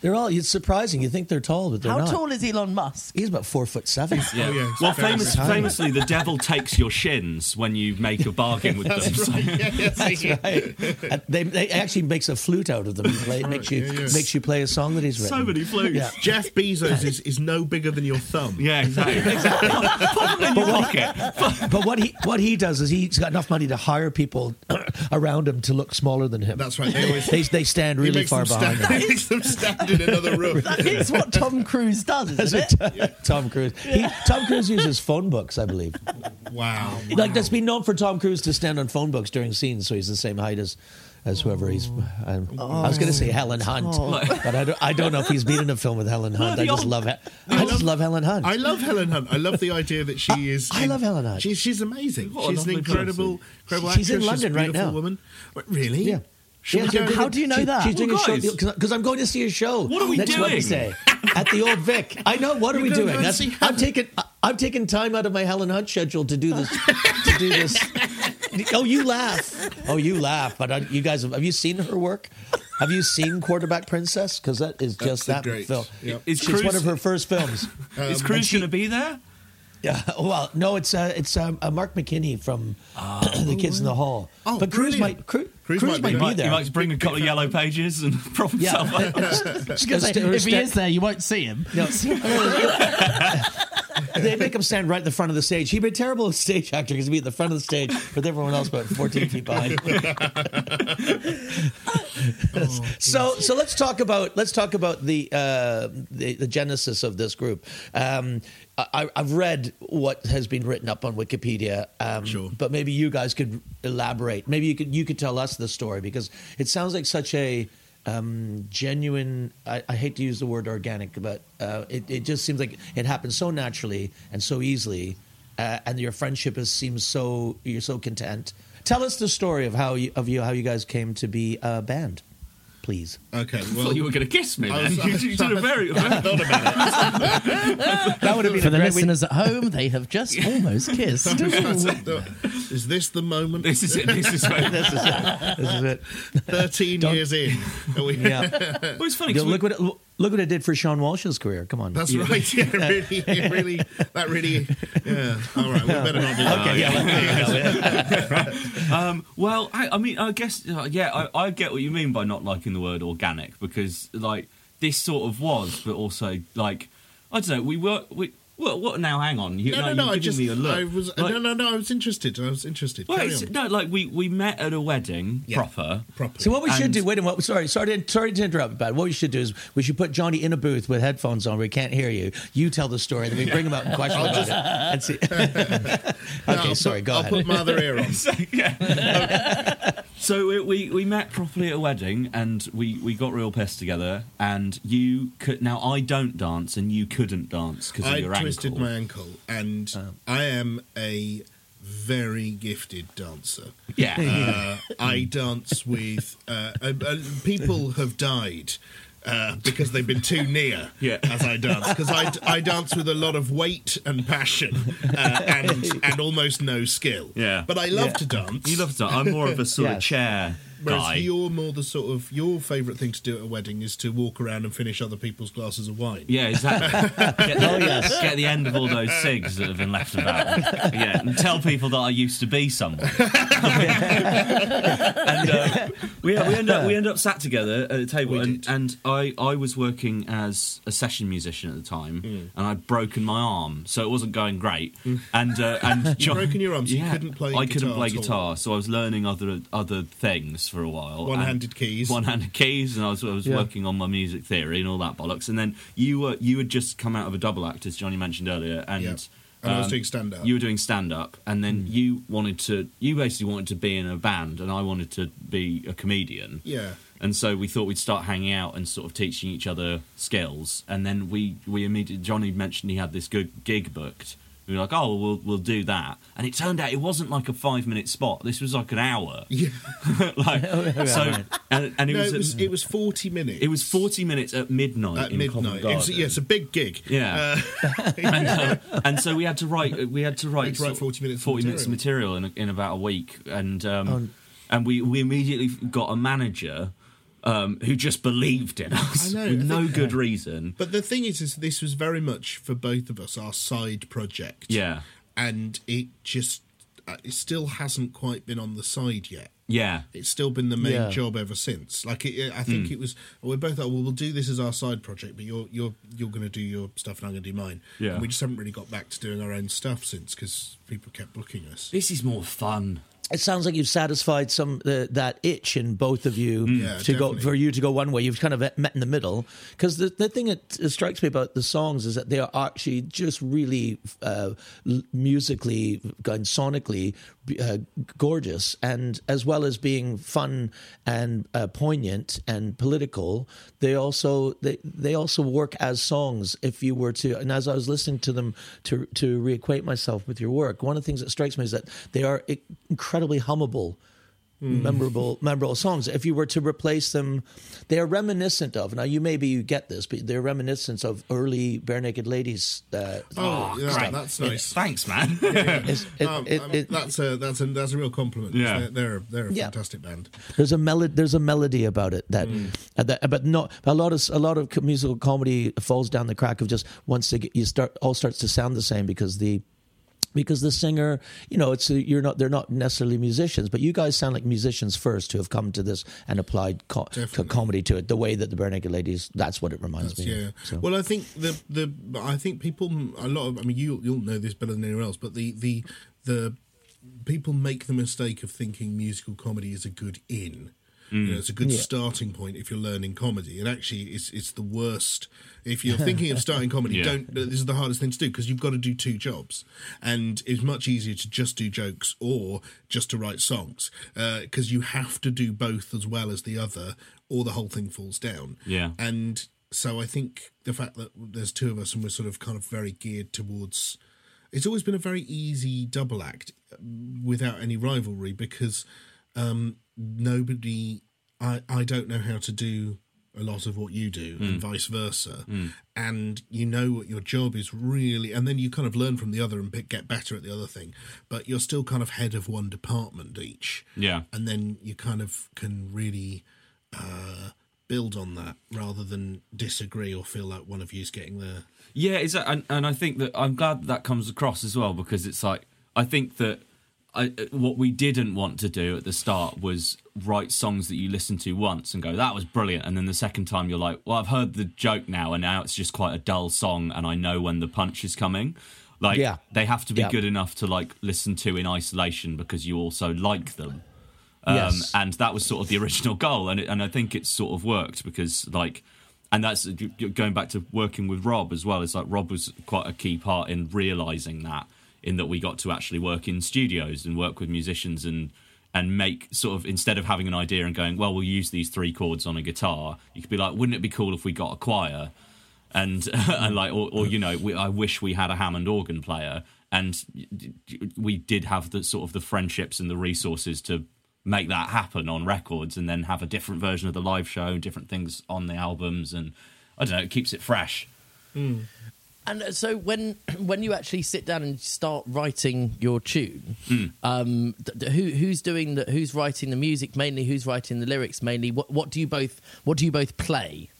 They're all. It's surprising. You think they're tall, but they're not. How not. tall is Elon Musk? He's about four foot seven. Yeah. Oh, well, famous, famously, the devil takes your shins when you make a bargain with them. So- [LAUGHS] That's right. And they, they actually makes a flute out of them. and Play, makes you yeah, yeah. makes you play a song that he's written. So many flutes. Yeah. Jeff Bezos is, is no bigger than your thumb. Yeah, exactly. [LAUGHS] Put them in your pocket. [LAUGHS] But what he what he does is he's got enough money to hire people [COUGHS] around him to look smaller than him. That's right. They always They, they stand really far them behind stand, him. He makes them stand in another room. [LAUGHS] That is what Tom Cruise does, isn't it? Tom, Tom Cruise. He, Tom Cruise uses phone books, I believe. Wow. Like that's been known for Tom Cruise to stand on phone books during scenes, so he's the same height as as whoever he's. Um, I was going to say Helen Hunt, Oh. but I don't, I don't know if he's been in a film with Helen Hunt. I just love it. I just love Helen Hunt. I love Helen Hunt. I love the idea that she is. I love Helen Hunt. She's she's amazing. What she's an lovely incredible, incredible She's in. London she's a right now. Woman. Really? Yeah. Should Yeah, we go- How do you know she- that? She's doing Well, a show because I'm going to see a show. What are we next doing? Wednesday at the Old Vic. I know. What are we You're gonna doing? That's, I'm taking. I'm taking time out of my Helen Hunt schedule to do this. to do this. [LAUGHS] Oh, you laugh. Oh, you laugh. But uh, you guys have, have you seen her work? Have you seen Quarterback Princess? Because that is just That's that great. film. Yep. Is She's Cruise- one of her first films. [LAUGHS] Is Um, Cruise going to be there? Yeah, well, no, it's uh, it's um, uh, Mark McKinney from [CLEARS THROAT] the Kids in the Hall. Oh, but Cruise brilliant. might Cru- Cruise Cruise, might might, be be, there. You there. might bring a couple of yellow pages and [LAUGHS] prop yeah, himself [LAUGHS] up. if he is there, you won't see him. No. [LAUGHS] they make him stand right in the front of the stage. He'd be a terrible stage actor because he'd be at the front of the stage with everyone else about 14 feet behind. so, so let's talk about let's talk about the uh, the, the genesis of this group. Um, I, I've read what has been written up on Wikipedia, um, Sure. but maybe you guys could elaborate. Maybe you could you could tell us the story because it sounds like such a um, genuine. I, I hate to use the word organic, but uh, it, it just seems like it happens so naturally and so easily, uh, and your friendship is, seems so you're so content. Tell us the story of how you, of you how you guys came to be a band, please. Okay. I Well, thought you were going to kiss me. I was- [LAUGHS] you, you did a [LAUGHS] very. I thought about it. That would have been For the listeners at home, they have just [LAUGHS] almost kissed. is this the moment? This is it. This is where, This is it. This is it. Thirteen Don't- years in. Are we- Yeah. well, it's funny. Yo, 'cause we- look what it, look what it did for Seann Walsh's career. Come on. That's right. [LAUGHS] Yeah, [LAUGHS] really, really, that really. Yeah. All right. We better not do that. Okay, yeah. [LAUGHS] um, well, I, I mean, I guess, uh, yeah, I, I get what you mean by not liking the word organic because, like, this sort of was, but also, like, I don't know, we were, we, well, what now? Hang on, you, No, no, you're no. I just, me a look. I was, Like- no, no, no. I was interested. I was interested. Well, Carry it's, on. no, like we we met at a wedding Yeah. proper. Properly. So what we should do? Wait a minute. Sorry, sorry, to, sorry to interrupt, but what we should do is we should put Jonny in a booth with headphones on where he can't hear you. You tell the story, then we bring him out and [LAUGHS] question about it. And see. [LAUGHS] okay, No, I'll sorry. put, go I'll ahead. put my other ear on. [LAUGHS] So, yeah. So we, we we met properly at a wedding, and we we got real pissed together. And you could now I don't dance, and you couldn't dance because of I your twisted ankle. my ankle, and I am a very gifted dancer. Yeah. Uh, I dance with uh, uh, uh, people have died. Uh, because they've been too near [LAUGHS] Yeah. as I dance. Because I, I dance with a lot of weight and passion uh, [LAUGHS] and and almost no skill. Yeah. But I love Yeah. to dance. You love to. I'm more of a sort of chair Whereas guy. you're more the sort of your favourite thing to do at a wedding is to walk around and finish other people's glasses of wine. Yeah, exactly. [LAUGHS] Get the, get the end of all those cigs that have been left about. Yeah, and tell people that I used to be someone. [LAUGHS] and uh, we, we end up we end up sat together at a table, and, and I I was working as a session musician at the time, Mm. and I'd broken my arm, so it wasn't going great. And uh, and [LAUGHS] You'd John- broken your arm, so you couldn't play I couldn't play at all. guitar, so I was learning other other things for a while. One-handed keys. one-handed keys, and I was I was Yeah. working on my music theory and all that bollocks. And then you were you had just come out of a double act, as Jonny mentioned earlier, and. Yeah. And I was um, doing stand-up. You were doing stand up, and then you wanted to. You basically wanted to be in a band, and I wanted to be a comedian. Yeah. And so we thought we'd start hanging out and sort of teaching each other skills. And then we we immediately Jonny mentioned he had this good gig booked. We were like, oh, well, we'll we'll do that. And it turned out it wasn't like a five minute spot. This was like an hour. Yeah. [LAUGHS] like, [LAUGHS] so and, and it no, was, it at- was it was forty minutes. it was 40 minutes at midnight at in midnight. It was, yeah, it's a big gig. Yeah. Uh, [LAUGHS] and, uh, and so we had to write. We had to write, had to write sort of 40 minutes of 40 minutes of material in, in about a week, and um, and we we immediately got a manager um, who just believed in us I know, with I no think- good reason. But the thing is, is this was very much for both of us our side project. Yeah. and it just uh, it still hasn't quite been on the side yet. Yeah. It's still been the main Yeah. job ever since. Like it, I think Mm. it was. We're both like, well, we'll do this as our side project, but you're you're you're going to do your stuff and I'm going to do mine. Yeah. And we just haven't really got back to doing our own stuff since because people kept booking us. This is more fun. It sounds like you've satisfied some uh, that itch in both of you Mm. Yeah, to go for you to go one way. You've kind of met in the middle because the the thing that strikes me about the songs is that they are actually just really uh, musically and sonically uh, gorgeous, and as well as being fun and uh, poignant and political, they also they they also work as songs. If you were to, and as I was listening to them to to reacquaint myself with your work, one of the things that strikes me is that they are i- incredibly hummable. Hmm. Memorable, memorable songs. If you were to replace them, they are reminiscent of. Now, you maybe you get this, but they're reminiscent of early Barenaked Ladies. Uh, Oh, yeah, stuff. that's It- nice. Thanks, man. [LAUGHS] [LAUGHS] It's- it- Um, it- um, it- that's a that's a that's a real compliment. Yeah. they're they're, they're a Yeah. fantastic band. There's a melody. There's a melody about it that, uh, that but no, a lot of a lot of musical comedy falls down the crack of just once they get, you start all starts to sound the same because the because the singer, you know, it's a, you're not they're not necessarily musicians, but you guys sound like musicians first who have come to this and applied co- co- comedy to it the way that the Barenaked Ladies. That's what it reminds That's- me. yeah. Of. So. Well, I think the the I think people a lot of I mean you you'll know this better than anyone else, but the the the people make the mistake of thinking musical comedy is a good in. You know, it's a good Yeah. starting point if you're learning comedy, and actually, it's it's the worst. If you're [LAUGHS] thinking of starting comedy, Yeah. don't. This is the hardest thing to do because you've got to do two jobs, and it's much easier to just do jokes or just to write songs because you have to do both as well as the other, or the whole thing falls down. Yeah. And so I think the fact that there's two of us and we're sort of kind of very geared towards. It's always been a very easy double act um, without any rivalry because um, nobody. I, I don't know how to do a lot of what you do and Mm. vice versa. Mm. And you know what your job is really, and then you kind of learn from the other and pick, get better at the other thing. But you're still kind of head of one department each Yeah. and then you kind of can really uh, build on that rather than disagree or feel like one of you's getting the Yeah, it's and, and I think that I'm glad that, that comes across as well because it's like I think that I, what we didn't want to do at the start was write songs that you listen to once and go that was brilliant, and then the second time you're like, well, I've heard the joke now, and now it's just quite a dull song, and I know when the punch is coming. Like Yeah. they have to be Yeah. good enough to like listen to in isolation because you also like them. Um, Yes. And that was sort of the original goal, and it, and I think it's sort of worked because like, and that's going back to working with Rob as well. It's like Rob was quite a key part in realizing that, in that we got to actually work in studios and work with musicians and and make sort of instead of having an idea and going, well, we'll use these three chords on a guitar. You could be like, wouldn't it be cool if we got a choir? and [LAUGHS] and like or, or you know we, I wish we had a Hammond organ player and we did have the sort of the friendships and the resources to make that happen on records and then have a different version of the live show different things on the albums and I don't know it keeps it fresh hmm. And uh, so when [CLEARS THROAT] when you actually sit down and start writing your tune, Hmm. um, d- who who's doing the who's writing the music mainly? Who's writing the lyrics mainly? What what do you both what do you both play?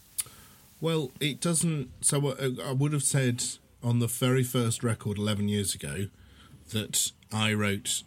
Well, it doesn't. So what, uh, I would have said on the very first record 11 years ago that I wrote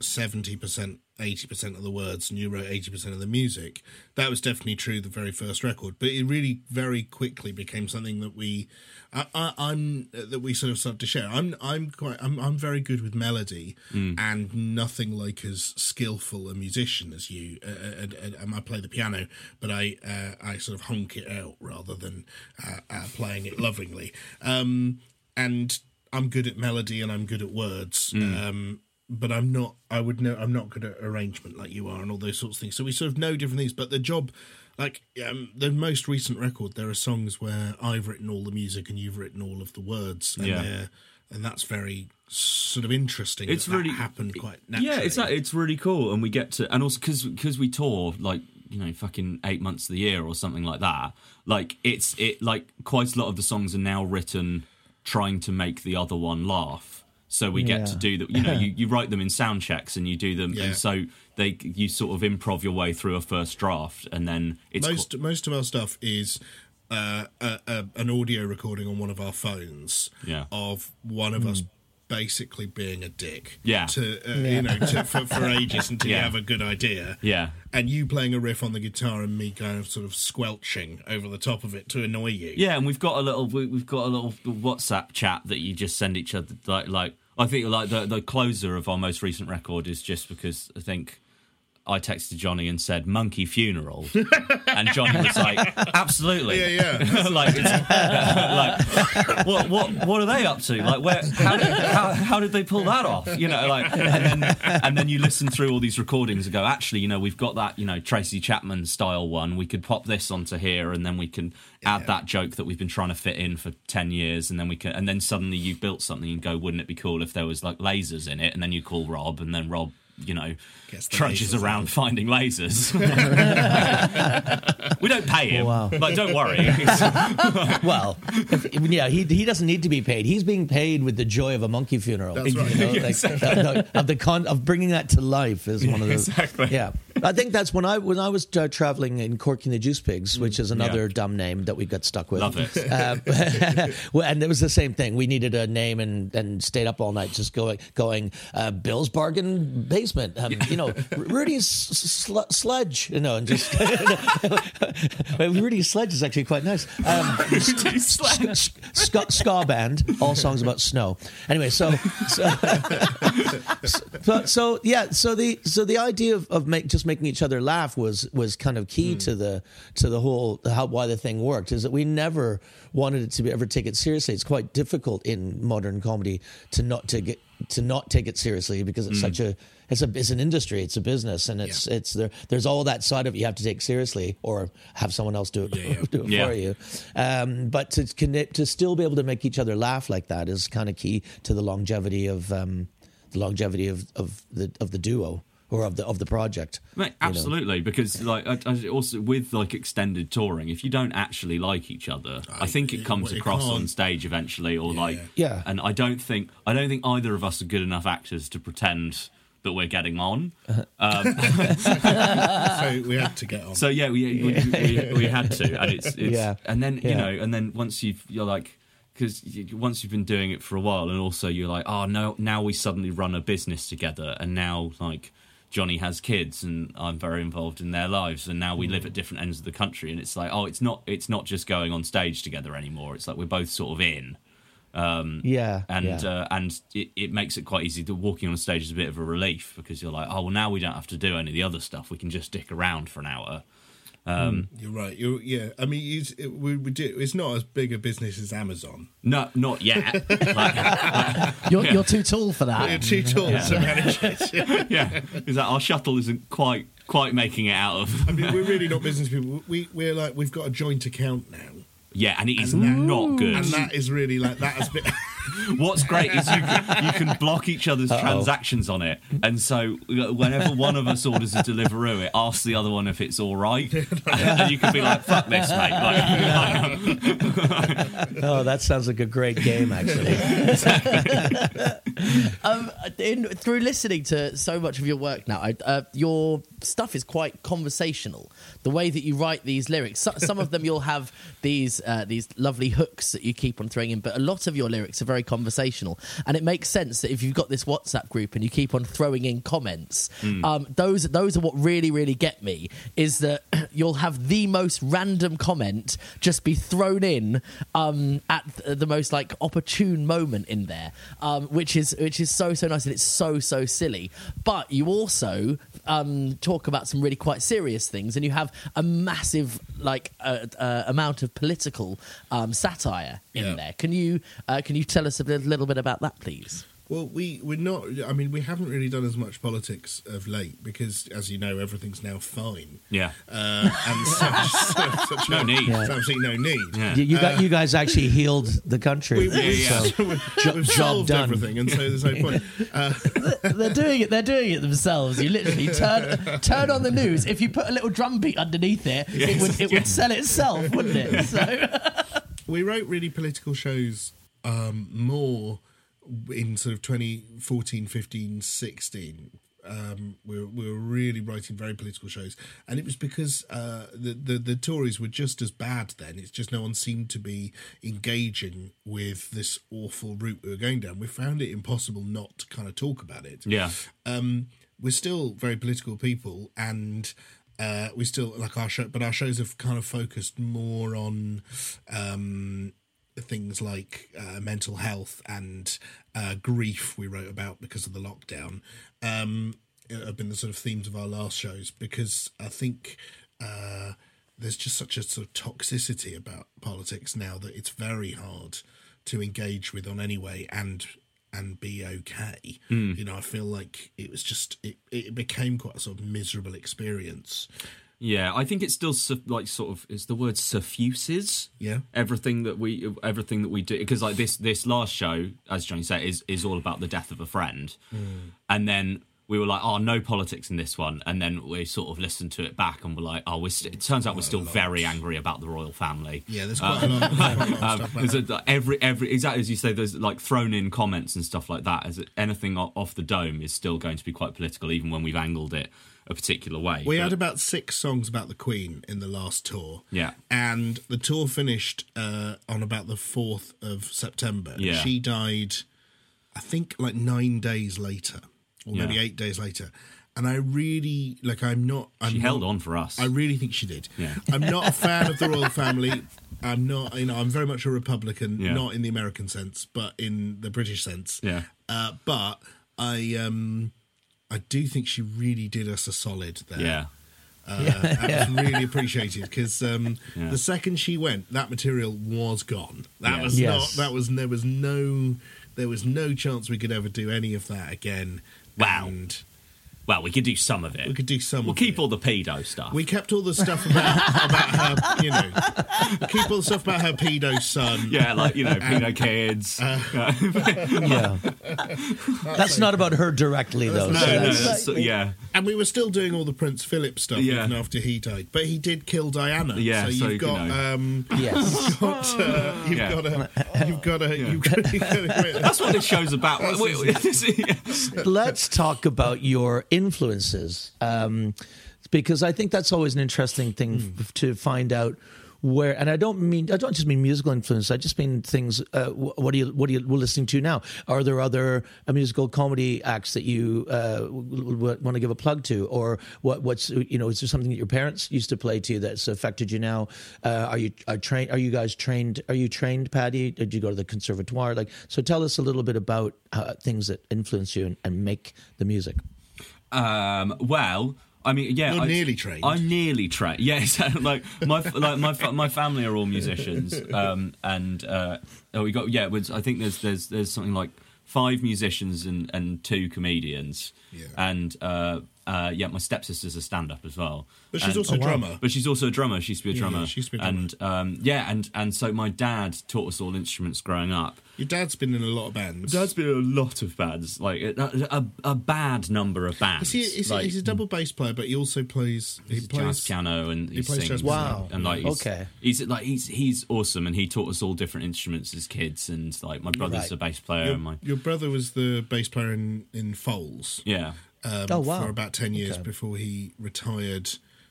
70%, 80% of the words and you wrote 80% of the music. That was definitely true the very first record, but it really very quickly became something that we, I, I, I'm that we sort of started to share. I'm I'm quite I'm I'm very good with melody Mm. and nothing like as skillful a musician as you. Uh, and, and, and I play the piano, but I uh, I sort of honk it out rather than uh, uh, playing it lovingly. Um, and I'm good at melody and I'm good at words. Mm. Um, but I'm not. I would know. I'm not good at arrangement like you are and all those sorts of things. So we sort of know different things. But the job, like um, the most recent record, there are songs where I've written all the music and you've written all of the words. And Yeah. and that's very sort of interesting. It's that that really- happened quite naturally. Yeah, it's it's really cool, and we get to, and also because because we tour like you know fucking eight months of the year or something like that. Like it's it like quite a lot of the songs are now written trying to make the other one laugh. So we get to do that. You know, you, [LAUGHS] you write them in sound checks and you do them, Yeah. and so they you sort of improv your way through a first draft, and then it's most most of our stuff is uh, a, a, an audio recording on one of our phones Yeah. of one of us basically being a dick Yeah. to uh, Yeah. you know to, for, for [LAUGHS] ages until you have a good idea Yeah. and you playing a riff on the guitar and me kind of sort of squelching over the top of it to annoy you Yeah, and we've got a little we- we've got a little WhatsApp chat that you just send each other like like I think like the the closer of our most recent record is just because I think I texted Jonny and said monkey funeral, [LAUGHS] and Jonny was like, "Absolutely, Yeah, yeah. [LAUGHS] like, [LAUGHS] like, what what what are they up to? Like, where how did, how, how did they pull that off? You know, like, and then and then you listen through all these recordings and go, actually, you know, we've got that, you know, Tracy Chapman style one. We could pop this onto here, and then we can add that joke that we've been trying to fit in for ten years, and then we can, and then suddenly you built something and go, wouldn't it be cool if there was like lasers in it? And then you call Rob, and then Rob. You know, trudges around out. finding lasers. [LAUGHS] we don't pay him, Wow. but don't worry. [LAUGHS] well, if, yeah, he he doesn't need to be paid. He's being paid with the joy of a monkey funeral. That's right. You know, Yeah, [LAUGHS] like, exactly. of the con of bringing that to life is one of the Exactly. Yeah, I think that's when I when I was uh, traveling in Corky and the Juice Pigs, which is another Yeah. dumb name that we got stuck with. Love it. Uh, [LAUGHS] and it was the same thing. We needed a name and and stayed up all night just going going uh, Bill's Bargain Basement. Um, you know, [LAUGHS] Rudy's sl- Sledge. You know, and just [LAUGHS] Rudy's Sledge is actually quite nice. Um, ska, ska band, all songs about snow. Anyway, so so, so, so yeah, so the so the idea of, of make, just making each other laugh was was kind of key to the to the whole how why the thing worked is that we never wanted it to be, ever take it seriously. It's quite difficult in modern comedy to not to get to not take it seriously because it's Mm. such a it's a it's an industry, it's a business, and it's it's there. There's all that side of it you have to take seriously, or have someone else do it, [LAUGHS] do it Yeah. for you. Um, but to connect, to still be able to make each other laugh like that is kind of key to the longevity of um, the longevity of, of the of the duo or of the of the project. Mate, you know. absolutely, because like I, I also with like extended touring, if you don't actually like each other, I, think it comes well, you across on can't. stage eventually, or like Yeah. And I don't think I don't think either of us are good enough actors to pretend that we're getting on. Um, [LAUGHS] so we had to get on so yeah, we we, we, we had to, and it's, it's Yeah. and then you know, and then once you've you're like. Because once you've been doing it for a while, and also you're like, oh no, now we suddenly run a business together, and now like Jonny has kids, and I'm very involved in their lives, and now we live at different ends of the country, and it's like, oh, it's not, it's not just going on stage together anymore. It's like we're both sort of in. Um, Yeah, and yeah. Uh, and it, it makes it quite easy. To walking on stage is a bit of a relief because you're like, oh well, now we don't have to do any of the other stuff. We can just stick around for an hour. Um, You're right. You're, yeah, I mean, it's, it, we, we do, it's not as big a business as Amazon. No, not yet. [LAUGHS] You're, you're too tall for that. You're too tall to manage it. [LAUGHS] yeah, is that our shuttle isn't quite quite making it out of. I mean, we're really not [LAUGHS] business people. We we're like we've got a joint account now. yeah, and it is And that- not good. And that is really like that has been What's great is you can, you can [LAUGHS] block each other's Uh-oh. transactions on it, and so whenever one of us orders a Deliveroo, it asks the other one if it's all right, [LAUGHS] and you can be like, "Fuck this, mate!" Like, [LAUGHS] oh, that sounds like a great game, actually. um, in, through listening to so much of your work now, I, uh, your stuff is quite conversational. The way that you write these lyrics, so, some of them you'll have these uh, these lovely hooks that you keep on throwing in, but a lot of your lyrics are very conversational, and it makes sense that if you've got this WhatsApp group and you keep on throwing in comments, Mm. um, those those are what really really get me. Is that [CLEARS THROAT] you'll have the most random comment just be thrown in um, at the most like opportune moment in there, um, which is which is so so nice and it's so so silly. But you also um, talk about some really quite serious things, and you have a massive like uh, uh, amount of political um, satire in Yeah. there. Can you uh, can you tell us a little, little bit about that, please? Well, we we're not. I mean, we haven't really done as much politics of late because, as you know, everything's now fine. Yeah. uh, and such, [LAUGHS] such, such No need. There's absolutely no need. You, you, Uh, you guys actually healed the country. we, we, so we've, jo- we've job solved done. everything, and so there's no point. [LAUGHS] Uh, they're doing it. They're doing it themselves. You literally turn turn on the news. If you put a little drum beat underneath it, it would it would sell itself, wouldn't it? So. [LAUGHS] we wrote really political shows um, more in sort of 2014 15 16 um, we, were, we were really writing very political shows. And it was because uh, the, the the Tories were just as bad then. It's just no one seemed to be engaging with this awful route we were going down. We found it impossible not to kind of talk about it. Yeah. um, we're still very political people and uh, we still like our show but our shows have kind of focused more on um, things like uh, mental health and uh, grief we wrote about because of the lockdown um, have been the sort of themes of our last shows because I think uh, there's just such a sort of toxicity about politics now that it's very hard to engage with on any way and and be okay. Mm. You know, I feel like it was just it, it became quite a sort of miserable experience. Yeah, I think it's still like sort of is the word suffuses. Yeah. everything that we everything that we do because like this this last show, as Jonny said, is is all about the death of a friend, Mm. and then we were like, oh, no politics in this one, and then we sort of listened to it back and we're like, oh, we're st- it turns out we're still very angry about the royal family. Yeah, there's quite a lot- [LAUGHS] quite a lot of um, stuff that. every every exactly as you say, there's like thrown in comments and stuff like that. As anything off the dome is still going to be quite political, even when we've angled it a particular way. We But- had about six songs about the Queen in the last tour. Yeah. And the tour finished uh, on about the 4th of September. Yeah. She died, I think, like nine days later, or maybe Yeah. eight days later. And I really, like, I'm not. I'm She not- held on for us. I really think she did. Yeah. I'm not a fan of the [LAUGHS] royal family. I'm not, you know, I'm very much a Republican, Yeah. not in the American sense, but in the British sense. Yeah. Uh, but I, um, I do think she really did us a solid there. Yeah. Uh, Yeah. that was [LAUGHS] really appreciated because um, Yeah. the second she went, that material was gone. That Yeah. was Yes. not. That was there was no there was no chance we could ever do any of that again. Wow. And Well, we could do some of it. we could do some. We'll of keep all the pedo stuff. we kept all the stuff about about her, you know, keep all the stuff about her pedo son. yeah, like you know, And- pedo kids. yeah. That's not about her directly, though. No, so no, that's- that's- yeah. And we were still doing all the Prince Philip stuff Yeah. even after he died, but he did kill Diana. Yeah, so so you've you got know. um, Yes. [LAUGHS] you've got uh, you've Yeah. got a you've got a you've got, you've got a, That's what this show's about. We- we- [LAUGHS] Let's talk about your influences, um, because I think that's always an interesting thing f- to find out where. And I don't mean I don't just mean musical influence. I just mean things. Uh, wh- what are you what are you listening to now? Are there other uh, musical comedy acts that you uh, w- w- want to give a plug to, or what what's you know is there something that your parents used to play to that's affected you now? Uh, are you are trained? Are you guys trained? Are you trained, Paddy? Did you go to the conservatoire? Like, so tell us a little bit about uh, things that influence you and, and make the music. Um, well, I mean, yeah, You're I, nearly trained. I'm nearly trained. [LAUGHS] Yes, like my like my my family are all musicians, [LAUGHS] um, and uh, oh, we got yeah. was- I think there's there's there's something like five musicians and and two comedians, Yeah. and uh, uh, yeah, my stepsister's a stand-up as well. But she's And- also a Oh, wow. drummer. But she's also a drummer. She used to be a drummer. yeah, she used to be a And um, yeah, and and so my dad taught us all instruments growing up. Your dad's been in a lot of bands. Dad's been in a lot of bands, like a, a, a bad number of bands. Is he, is he- like, he's a double bass player, but he also plays. He He's a plays jazz piano and he, he plays sings. jazz Wow. And like, he's, Okay. he's like he's he's awesome, and he taught us all different instruments as kids. And like my brother's Right. a bass player, Your, and my your brother was the bass player in in Foals. yeah, Um, Oh, wow. For about ten years Okay. before he retired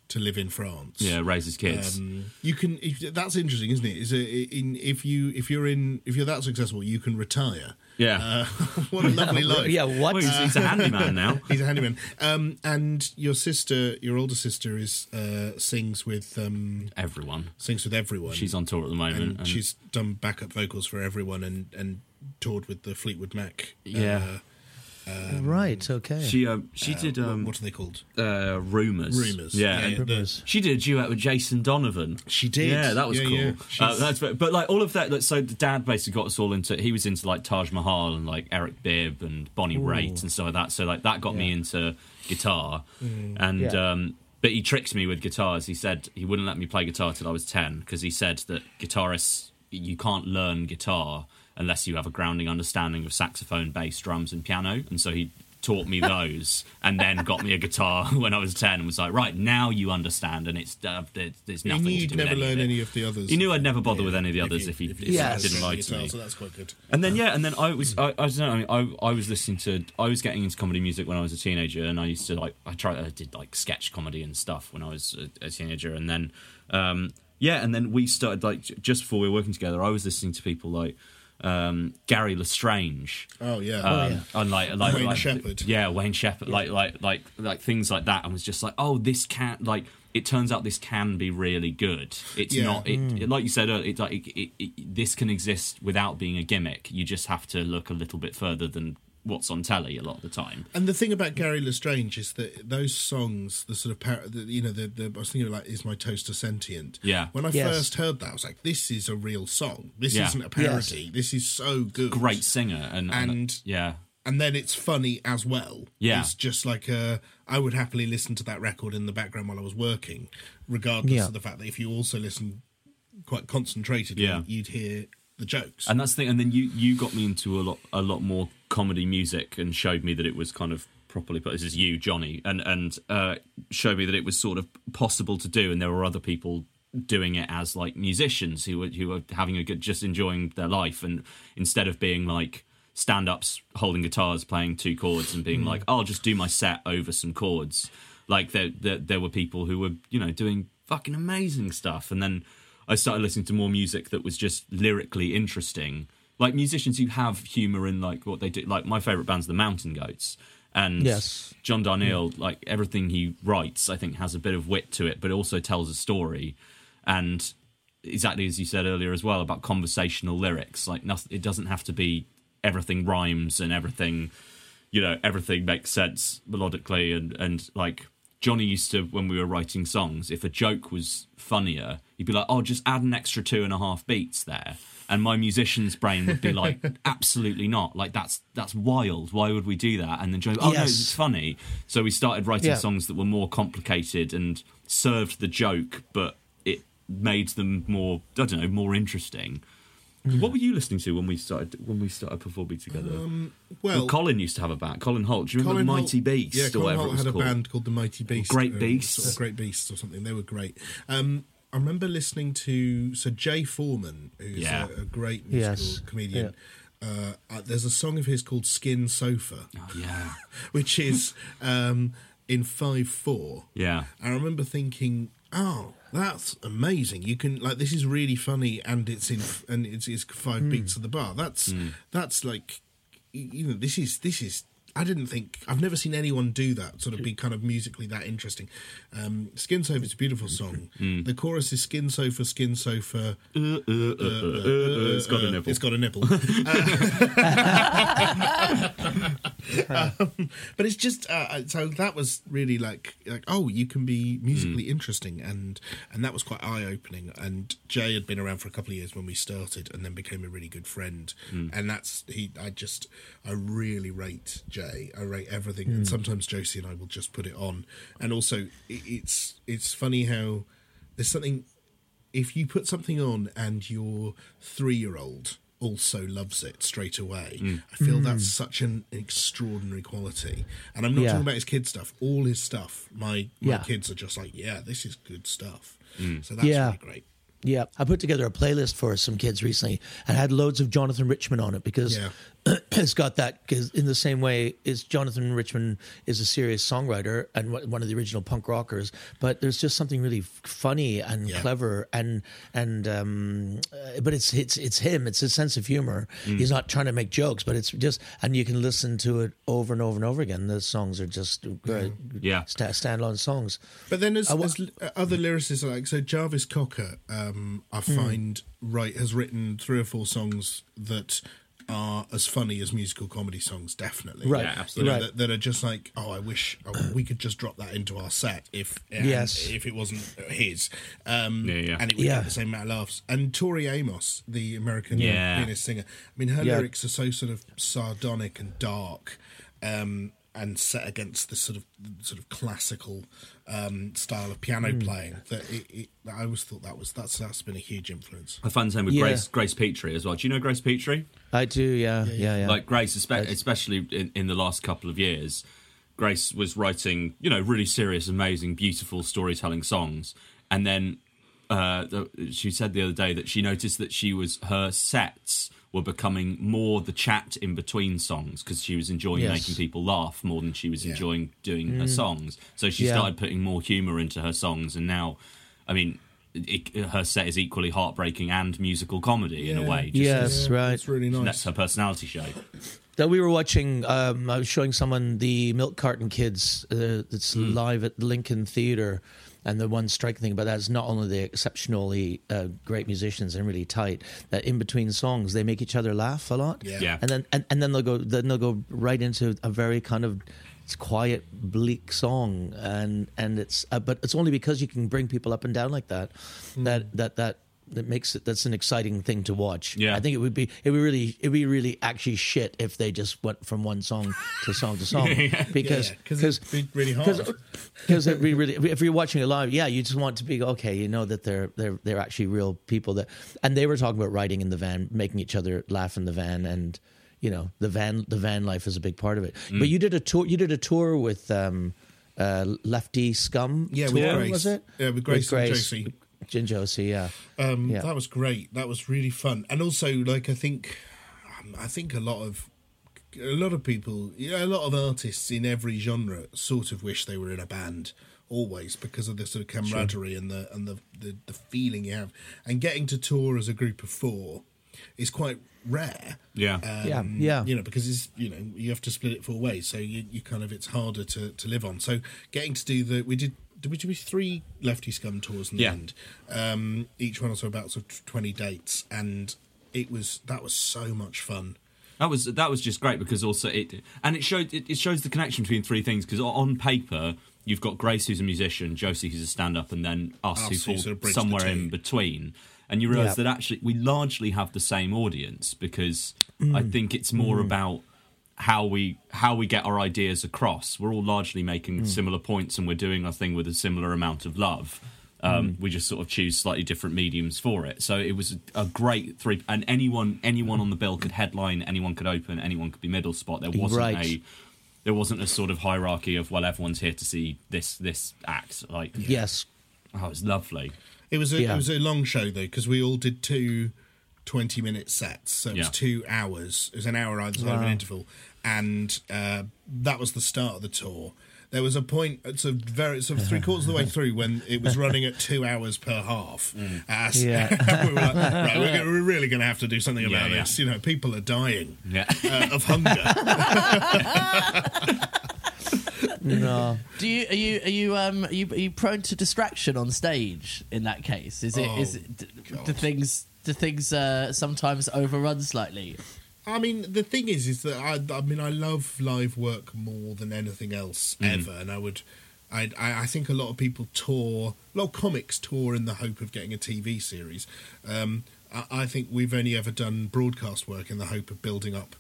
to live in France. yeah, raise his kids. Um, you can. If, that's interesting, isn't it? Is it in if you if you're in if you're that successful, you can retire. yeah, Uh, [LAUGHS] what a lovely [LAUGHS] life. Yeah, what? Well, he's, he's a handyman now. [LAUGHS] He's a handyman. Um, and your sister, your older sister, is uh, sings with um, Everyone. sings with everyone. She's on tour at the moment. and, and- she's done backup vocals for everyone and and toured with the Fleetwood Mac. Yeah. uh, right. Okay. She um, she uh, did what- um, what, are they called? uh, rumors. Rumours. Yeah, Yeah, yeah, Rumours. She did a duet with Jason Donovan. She did. Yeah, that was Yeah, cool. yeah. Uh, that's but like all of that. like, So the dad basically got us all into. He was into like Taj Mahal and like Eric Bibb and Bonnie Raitt and stuff like that. So like that got me into guitar, and Yeah. um, but he tricked me with guitars. He said he wouldn't let me play guitar till I was ten because he said that guitarists you can't learn guitar unless you have a grounding understanding of saxophone, bass, drums, and piano. And so he taught me those [LAUGHS] and then got me a guitar [LAUGHS] when I was 10 and was like, right, now you understand. And it's, uh, there's, there's You nothing knew to you'd do with never any learn of it. any of the others. He knew I'd never bother Yeah, with any of the if others you- if he, if if you he didn't like to me. So that's quite good. And then yeah, and then I was I, I don't know. I, mean, I I was listening to I was getting into comedy music when I was a teenager, and I used to like I tried I did like sketch comedy and stuff when I was a, a teenager, and then um yeah, and then we started like just before we were working together, I was listening to people like um Gary Le Strange. Oh yeah. Um, and like, like, Wayne like Shepherd. yeah, Wayne Shepherd, like, like, like, like things like that, and was just like, oh, this can, like, it turns out this can be really good. It's Yeah. not, it, it- like you said, earlier, it, like, it, it, it, this can exist without being a gimmick. You just have to look a little bit further than what's on telly a lot of the time. And the thing about Gary Le Strange is that those songs, the sort of par- the, you know, the, the I was thinking like, "Is my toaster sentient?" Yeah. When I Yes. first heard that, I was like, "This is a real song. This Yeah. isn't a parody. This is so good." Great singer, and, And- yeah, and then it's funny as well. Yeah. it's just like a. I would happily listen to that record in the background while I was working, regardless Yeah. of the fact that if you also listen quite concentratedly, Yeah. you'd hear the jokes. and that's the thing. And then you you got me into a lot a lot more comedy music and showed me that it was kind of properly put. This is you, Jonny, and and uh, showed me that it was sort of possible to do, and there were other people doing it as like musicians who were who were having a good, just enjoying their life, and instead of being like stand-ups holding guitars playing two chords and being like i'll just do my set over some chords. Like there, there there were people who were you know doing fucking amazing stuff. And then i started listening to more music that was just lyrically interesting like musicians who have humor in like what they do like my favorite band's the mountain goats and Yes. john darnielle mm. like everything he writes i think has a bit of wit to it but it also tells a story. And exactly as you said earlier as well about conversational lyrics like nothing it doesn't have to be everything rhymes and everything you know everything makes sense melodically. And and like jonny used to when we were writing songs if a joke was funnier he'd be like oh just add an extra two and a half beats there and my musician's brain would be like [LAUGHS] absolutely not like that's that's wild why would we do that and then jonny oh no it's funny so we started writing Yeah. songs that were more complicated and served the joke but it made them more i don't know more interesting what were you listening to when we started when we started performing together Um, well, well, Colin used to have a band. Colin Hoult. Do you remember Colin Mighty Hoult- Beast Yeah, or Colin whatever Hoult it was had called? a band called the Mighty Beast. Great um, Beasts. of Great Beasts or something. They were great. Um, I remember listening to so Jay Foreman, who's Yeah. a, a great musical Yes. comedian. Uh, uh, there's a song of his called "Skin Sofa," Oh, yeah, [LAUGHS] which is um, in five four. yeah, I remember thinking, "Oh, that's amazing! You can like this is really funny, and it's in and it's, it's five Hmm. beats of the bar. That's that's like you know this is this is." I didn't think I've never seen anyone do that. Sort of be kind of musically that interesting. Um, Skin Sofa is a beautiful song. Hmm. The chorus is Skin Sofa, Skin Sofa. Uh, uh, uh, uh, uh, uh, it's got a nipple. It's got a nipple. [LAUGHS] um, but it's just uh, so that was really like like oh you can be musically interesting and and that was quite eye opening. And Jay had been around for a couple of years when we started, and then became a really good friend. Mm. And that's he. I just I really rate Jay. I rate everything. And Mm. sometimes Josie and I will just put it on. And also it, it's it's funny how there's something if you put something on and your three year old also loves it straight away, Mm. I feel Mm. that's such an extraordinary quality. And I'm not Yeah. talking about his kid stuff. All his stuff, my my Yeah. kids are just like, yeah, this is good stuff. Mm. So that's Yeah. really great. Yeah, I put together a playlist for some kids recently and had loads of Jonathan Richman on it because [CLEARS THROAT] Yeah. it's got that. Because in the same way, is Jonathan Richman is a serious songwriter and one one of the original punk rockers, but there's just something really funny and Yeah. clever and and um, uh, but it's it's it's him. It's his sense of humor. Mm. He's not trying to make jokes, but it's just and you can listen to it over and over and over again. The songs are just great, Yeah. sta- standalone songs. But then there's, I wa- there's uh, other lyricists like so Jarvis Cocker. Um, I Hmm. find right has written three or four songs that are as funny as musical comedy songs. Definitely, Right. Yeah, You know, absolutely. Right. that, that are just like, oh, I wish oh, we could just drop that into our set if and Yes. if it wasn't his. Um, Yeah, yeah. and it would Yeah. get the same amount of laughs. And Tori Amos, the American Yeah. pianist singer. I mean, her Yeah. lyrics are so sort of sardonic and dark. Um, and set against the sort of sort of classical um, style of piano Hmm. playing, that it, it, I always thought that was that's that's been a huge influence. I find the same with Yeah. Grace Grace Petrie as well. Do you know Grace Petrie? I do, yeah, yeah, yeah. Like Grace, espe- especially in, in the last couple of years, Grace was writing, you know, really serious, amazing, beautiful storytelling songs, and then uh, she said the other day that she noticed that she was her sets were becoming more the chat in between songs because she was enjoying Yes. making people laugh more than she was Yeah. enjoying doing her Mm. songs. So she Yeah. started putting more humor into her songs, and now, I mean. It, her set is equally heartbreaking and musical comedy in a Yeah. way. Yes, right. It's really nice. That's her personality show. that we were watching. Um, I was showing someone the Milk Carton Kids. Uh, that's Hmm. live at the Lincoln Theatre, and the one striking thing about that is not only the exceptionally uh, great musicians and really tight. That in between songs they make each other laugh a lot. Yeah. Yeah. and then and, and then they'll go then they'll go right into a very kind of quiet bleak song and and it's uh, but it's only because you can bring people up and down like that Hmm. that that that that makes it that's an exciting thing to watch Yeah. i think it would be it would really it would be really actually shit if they just went from one song to song to song [LAUGHS] yeah. because Yeah, 'cause it'd be really hard. because it'd be really if you're watching it live yeah you just want to be okay you know that they're they're they're actually real people that and they were talking about riding in the van making each other laugh in the van and you know the van the van life is a big part of it Mm. but you did a tour you did a tour with um uh lefty scum Yeah, tour, with Grace. was it Yeah, with Grace and Josie. And Josie yeah Um, Yeah. That was great. That was really fun, and also like I think, um, I think a lot of a lot of people, yeah, a lot of artists in every genre sort of wish they were in a band always because of the sort of camaraderie and the and the, the the feeling you have, and getting to tour as a group of four is quite rare. Yeah. Um, Yeah, yeah. You know, because it's you know you have to split it four ways, so you, you kind of it's harder to to live on. So getting to do the we did. Did we do three Lefty Scum tours in the Yeah. end? Um, each one also about sort of twenty dates, and it was that was so much fun. That was that was just great because also it and it showed it, it shows the connection between three things because on paper you've got Grace who's a musician, Josie who's a stand-up, and then us, Us who who fall sort of somewhere in between. And you realise Yeah. that actually we largely have the same audience because I Mm. think it's more about how we how we get our ideas across. We're all largely making Mm. similar points and we're doing our thing with a similar amount of love. Um, We just sort of choose slightly different mediums for it. So it was a great three, and anyone anyone on the bill could headline, anyone could open, anyone could be middle spot. There wasn't Right. a there wasn't a sort of hierarchy of well, everyone's here to see this this act. Like yes oh, it was lovely. It was a Yeah. it was a long show though because we all did two 20 minute sets, so it was Yeah. two hours. It was an hour either side of an interval, and uh, that was the start of the tour. There was a point, it's a very sort of [LAUGHS] three quarters of the way through when it was running at two hours per half. Uh, so Yeah. [LAUGHS] we were like, right, we're, go- we're really going to have to do something about Yeah, yeah. this. You know, people are dying Yeah. uh, of hunger. [LAUGHS] no Do you are you are you um are you, are you prone to distraction on stage in that case? Is it is Oh, it, d- do things do things uh, sometimes overrun slightly? I mean, the thing is, is that I, I mean, I love live work more than anything else Mm. ever, and I would, I, I think a lot of people tour, a lot of comics tour in the hope of getting a TV series. Um, I, I think we've only ever done broadcast work in the hope of building up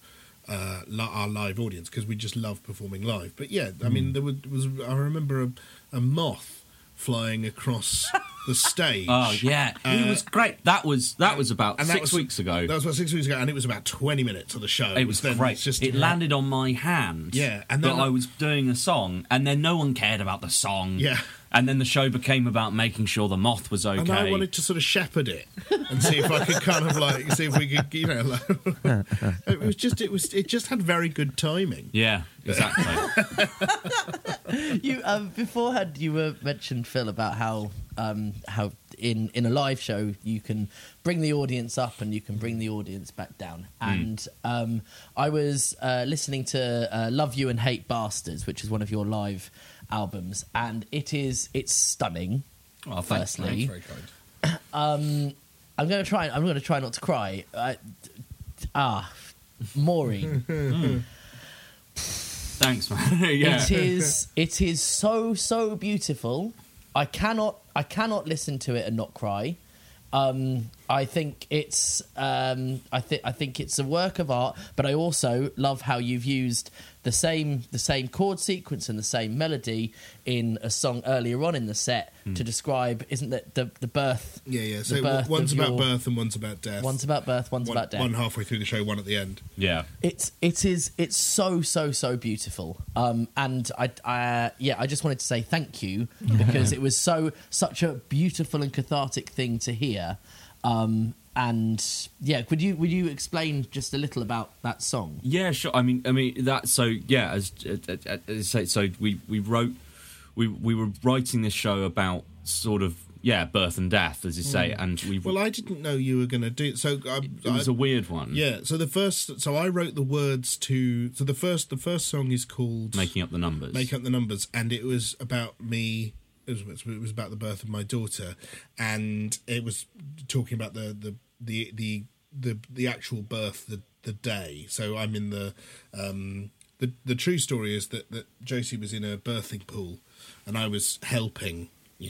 uh, our live audience because we just love performing live. But yeah, I mean, there was, was I remember a, a moth flying across the [LAUGHS] stage. Oh yeah, it Uh, was great. That was that was about six was- weeks ago. That was about six weeks ago, and it was about twenty minutes of the show. It was then great. Just it landed on my hand. Yeah, and then- I was doing a song, and then no one cared about the song. Yeah. And then the show became about making sure the moth was okay. And I wanted to sort of shepherd it and see if I could kind of like see if we could, you know, like, [LAUGHS] it was just it was it just had very good timing. Yeah, exactly. [LAUGHS] you um, beforehand you were mentioned Phil about how um, how in in a live show you can bring the audience up and you can bring the audience back down. Mm. And um, I was uh, listening to uh, "Love You and Hate Bastards," which is one of your live albums, and it is it's stunning. Oh, thanks, firstly, Very kind. [CLEARS THROAT] um, I'm going to try. I'm going to try not to cry. Uh, ah, Maureen. [LAUGHS] Thanks, man. [LAUGHS] yeah. It is [LAUGHS] it is so so beautiful. I cannot I cannot listen to it and not cry. Um, I think it's um, I think I think it's a work of art, but I also love how you've used the same the same chord sequence and the same melody in a song earlier on in the set Hmm. to describe isn't that the the birth Yeah, yeah. So birth one's about your- birth and one's about death. one's about birth one's one, about death One halfway through the show, one at the end. Yeah. it's it is it's so so so beautiful um and i i yeah i just wanted to say thank you [LAUGHS] because it was so such a beautiful and cathartic thing to hear um and yeah could you would you explain just a little about that song Yeah, sure. I mean, I mean that. So yeah, as, as, as I say, so we we wrote we we were writing this show about sort of yeah birth and death, as you say, Mm. and we Well, I didn't know you were going to do it. So I, it was I- a weird one. Yeah. So the first, so I wrote the words to. So the first, the first song is called making up the numbers. Make up the numbers, and it was about me. It was, it was about the birth of my daughter, and it was talking about the the the the the, the actual birth, the the day. So I'm in the um, the the true story is that that Josie was in a birthing pool, and I was helping. [LAUGHS]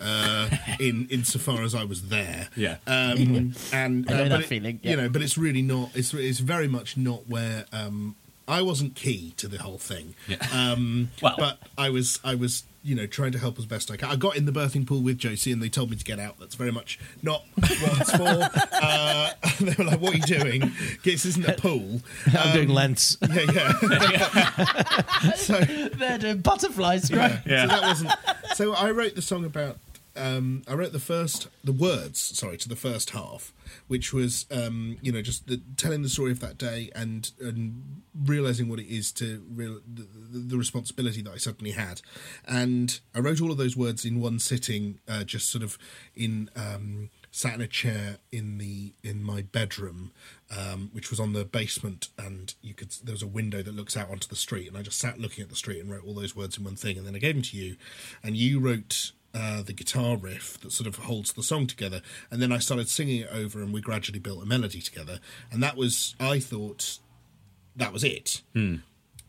Uh, in insofar as I was there, Yeah. um, and [LAUGHS] I know uh, that but it- feeling, You know, but it's really not. It's it's very much not where um, I wasn't key to the whole thing. Yeah. Um, [LAUGHS] Well- but I was I was you know trying to help as best I can. I got in the birthing pool with Josie, and they told me to get out. That's very much not what it's for. [LAUGHS] uh, [LAUGHS] they were like, "What are you doing? This isn't a pool." [LAUGHS] I'm doing Um, lengths. Yeah, yeah. so they're doing butterflies right so that wasn't. So I wrote the song about. Um, I wrote the first, the words, sorry, to the first half, which was, um, you know, just the, telling the story of that day and and realizing what it is to real the, the, responsibility that I suddenly had, and I wrote all of those words in one sitting, uh, just sort of in. Um, sat in a chair in the in my bedroom um, which was on the basement and you could there was a window that looks out onto the street and i just sat looking at the street and wrote all those words in one thing and then i gave them to you and you wrote uh, the guitar riff that sort of holds the song together and then i started singing it over and we gradually built a melody together and that was i thought that was it Hmm.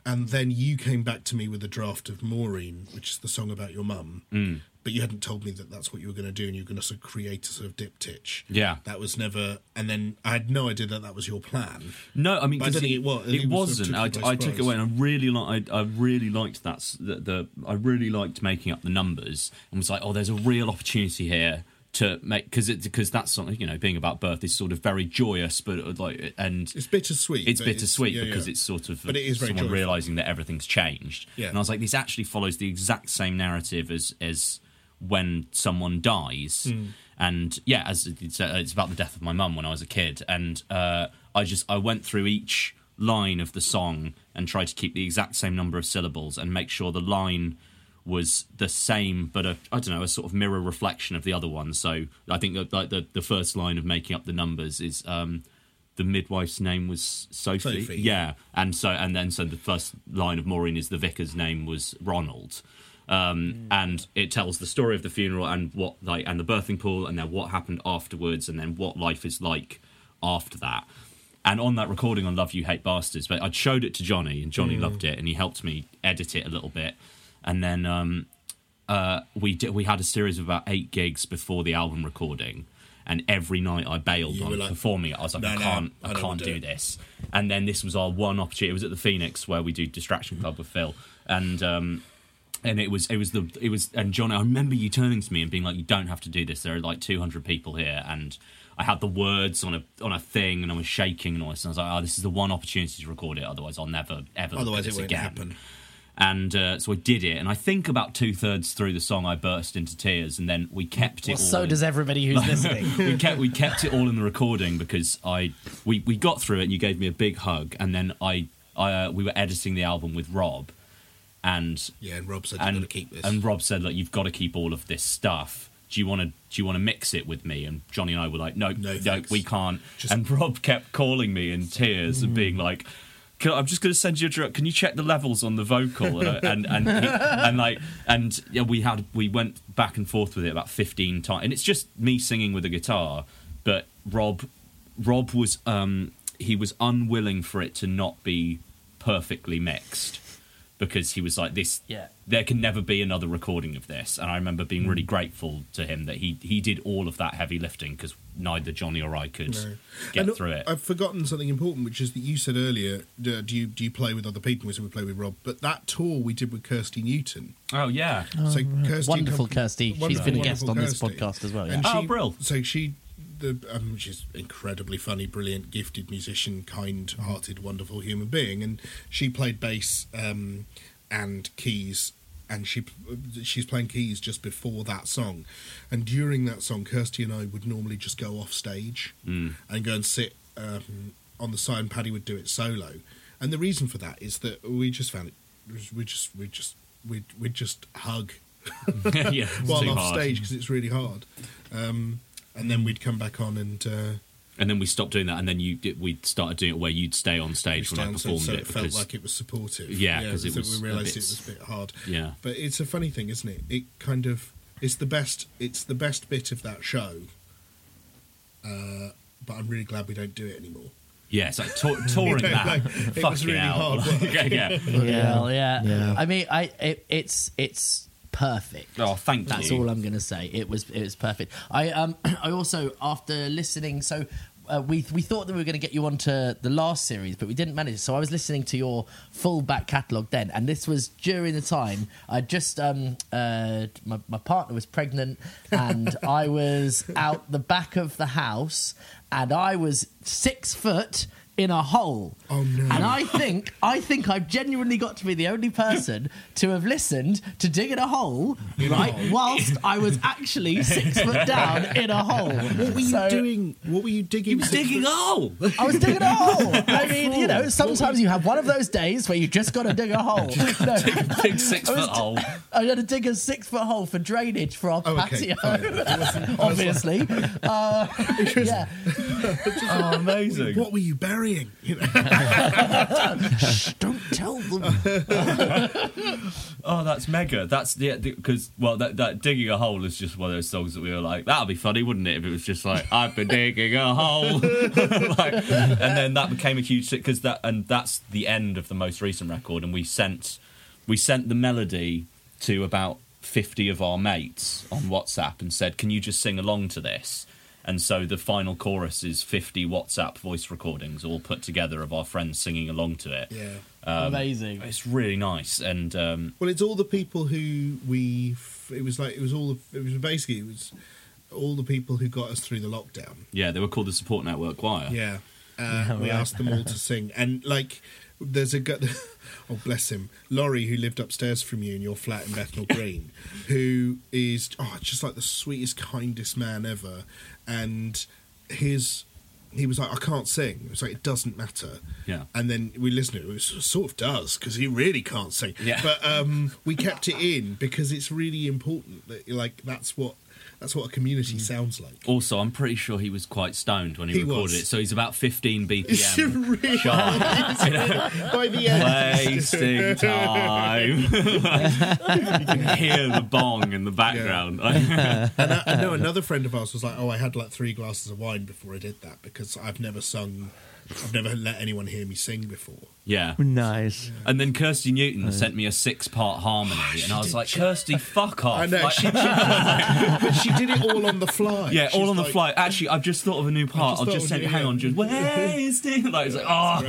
and then you came back to me with a draft of Maureen, which is the song about your mum. Mm. But you hadn't told me that that's what you were going to do, and you were going to sort of create a sort of diptych. Yeah. that was never. And then I had no idea that that was your plan. No, I mean, I don't think it was. It It was sort wasn't. of I, took by I took it away, and I really like. I, I really liked that. The, the I really liked making up the numbers, and was like, oh, there's a real opportunity here to make because it because that's something you know being about birth is sort of very joyous, but uh, like and it's bittersweet. It's but it's- bittersweet yeah, because yeah. it's sort of But it is someone realizing that everything's changed. Yeah. And I was like, this actually follows the exact same narrative as as when someone dies. Mm. And yeah, as it's, uh, it's about the death of my mum when I was a kid, and uh, I just I went through each line of the song and tried to keep the exact same number of syllables and make sure the line was the same, but a I don't know a sort of mirror reflection of the other one. So I think that like the the first line of making up the numbers is. Um, the midwife's name was Sophie. Sophie. Yeah, and so and then so the first line of Maureen is the vicar's name was Ronald, um, and it tells the story of the funeral and what like and the birthing pool and then what happened afterwards and then what life is like after that. And on that recording on Love You Hate Bastards, but I'd showed it to Jonny and Jonny Mm. loved it and he helped me edit it a little bit. And then um, uh, we did, we had a series of about eight gigs before the album recording, and every night I bailed You on like, performing it. I was like, "No, I can't, I I, can't do do it." this. And then this was our one opportunity. It was at the Phoenix where we do Distraction Club with Phil, and. Um, and it was it was the it was and John I remember you turning to me and being like you don't have to do this there are like 200 people here and I had the words on a on a thing and I was shaking and all this and I was like oh this is the one opportunity to record it otherwise I'll never ever look Otherwise it this won't again happen. and uh, so I did it and I think about two thirds through the song I burst into tears and then we kept it Well, all so in- does everybody who's [LAUGHS] listening. we kept we kept it all in the recording because I we, we got through it and you gave me a big hug and then I I uh, we were editing the album with Rob and Yeah, and Rob said you've got to keep this. and Rob said like you've got to keep all of this stuff. Do you want to do you want to mix it with me? And Jonny and I were like no no, thanks. we can't. Just- and Rob kept calling me in tears and being like. "Can- I'm just going to send you a direct. Can you check the levels on the vocal and and and, he- and like and yeah, we had we went back and forth with it about 15 times, and it's just me singing with a guitar. But Rob Rob was um he was unwilling for it to not be perfectly mixed because he was like this Yeah. there can never be another recording of this and i remember being really grateful to him that he he did all of that heavy lifting because neither jonny or i could No. get And through it I've forgotten something important, which is that you said earlier, uh, do you do you play with other people? We said we play with Rob, but that tour we did with Kirsty Newton. oh yeah so Kirsty Wonderful Kirsty. She's wonderful, been a guest wonderful on this Kirsty. podcast as well, yeah. And Oh, she, brill. So she, the um, she's incredibly funny, brilliant, gifted musician, kind-hearted, wonderful human being, and she played bass um, and keys. And she she's playing keys just before that song, and during that song, Kirsty and I would normally just go off stage Mm. and go and sit um, on the side, and Paddy would do it solo. And the reason for that is that we just found it. We just we just we we just hug [LAUGHS] Yeah, while off hard. stage because it's really hard. Um, and then we'd come back on and uh, and then we stopped doing that and then you did- we started doing it where you'd stay on stage when i stand so, performed so it it felt like it was supportive. Yeah, 'cause it was we realised it was a bit hard. Yeah. but it's a funny thing, isn't it? It kind of it's the best. It's the best bit of that show. Uh, but I'm really glad we don't do it anymore. yeah it's like tour- [LAUGHS] touring You know, that like, it fucking was really hell. hard [LAUGHS] work. yeah, yeah. Well, yeah. Yeah. I mean, I it, it's it's perfect. Oh, thank That's you. all I'm going to say. It was it was perfect. I um [CLEARS THROAT] I also after listening so. Uh, we we thought that we were going to get you onto the last series, but we didn't manage. So I was listening to your full back catalogue then, and this was during the time I just um uh my my partner was pregnant, and [LAUGHS] I was out the back of the house, and I was six foot in a hole. Oh no! And I think I think I've genuinely got to be the only person [LAUGHS] to have listened to digging a hole, right? Whilst [LAUGHS] I was actually six [LAUGHS] foot down in a hole. What were you So- doing? What were you digging? You were digging a hole. I was digging a hole. I mean, you know, sometimes you have one of those days where you just got to dig a hole. No, big six foot hole I had to dig a six foot hole for drainage for our Oh, okay, patio, fine. obviously. Uh, yeah. oh amazing What were you burying? You know? [LAUGHS] Shh, don't tell them. [LAUGHS] Oh, that's mega. That's the because well, that, that digging a hole is just one of those songs that we were like, that'd be funny, wouldn't it? If it was just like, I've been digging a hole, [LAUGHS] like, and then that became a huge because that and that's the end of the most recent record, and we sent we sent the melody to about fifty of our mates on WhatsApp and said, can you just sing along to this? And so the final chorus is 50 WhatsApp voice recordings all put together of our friends singing along to it. yeah. Um, Amazing. It's really nice. And um, Well, it's all the people who we. It was like it was all. The, it was basically it was all the people who got us through the lockdown. Yeah, they were called the Support Network Choir. Yeah, uh, we right. asked them all to [LAUGHS] sing, and like, there's a guy. [LAUGHS] Oh, bless him, Laurie, who lived upstairs from you in your flat in Bethnal [LAUGHS] Green, who is oh, just like the sweetest, kindest man ever, and his. He was like, I can't sing. It was like, it doesn't matter. Yeah. And then we listened to it. It sort of does because he really can't sing. Yeah. But um, we kept it in because it's really important that like that's what that's what a community mm. sounds like. Also, I'm pretty sure he was quite stoned when he, He recorded was. it, so he's about 15 [LAUGHS] It's BPM really sharp. [LAUGHS] By the end, Wasting [LAUGHS] time. you can hear the bong in the background. and I, I know another friend of ours was like, "Oh, I had like three glasses of wine before I did that because I've never sung I've never let anyone hear me sing before. Yeah. Nice. And then Kirsty Newton sent me a six part harmony, and I was like, Kirsty, fuck off. I know, Like- she, did, but she did it all on the fly. yeah, She's all on the like- fly. Actually, I've just thought of a new part. just I'll thought just of send it, it. Hang on, just wasting. [LAUGHS] Like, it's like, oh.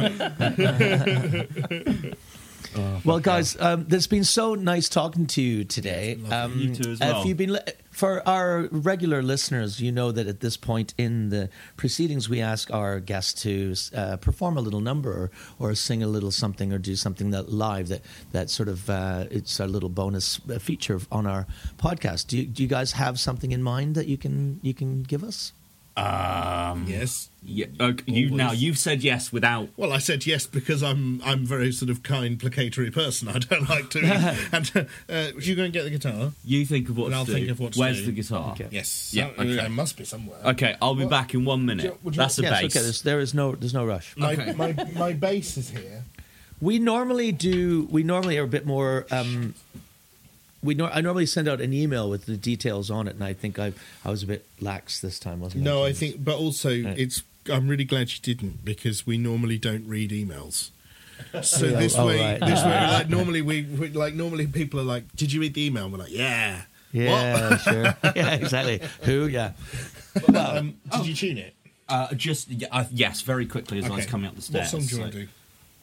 [LAUGHS] well, guys, um, it's been so nice talking to you today. Um, You too as If well. you've been li- for our regular listeners, you know that at this point in the proceedings, we ask our guests to uh, perform a little number or, or sing a little something or do something that live that that sort of uh, it's a little bonus uh, feature on our podcast. Do you, do you guys have something in mind that you can you can give us? Um, yes. Yeah, okay, you now you've said yes without. Well, I said yes because I'm I'm very sort of kind, placatory person. I don't like to. [LAUGHS] and uh, you go and get the guitar. You think of what and to I'll do. think of what to Where's do. the guitar? Okay. Yes. Yeah, So- okay. It must be somewhere. Okay, I'll be What- back in one Would minute. you- would you- That's a yes, bass. okay. There's, there is no there's no rush. My, my my bass is here. We normally do. We normally are a bit more. Um, we nor- I normally send out an email with the details on it, and I think I I was a bit lax this time, wasn't I? No, I think, but also it's. I'm really glad you didn't because we normally don't read emails. So Yeah, this oh, way, right. this way, like [LAUGHS] normally we, we like normally people are like, "Did you read the email?" And We're like, "Yeah." Yeah, What? sure. [LAUGHS] Yeah, exactly. Who? Yeah. um, did you tune it? Uh, just uh, yes, very quickly as I was coming up the stairs. What stairs. song do you so- want to do?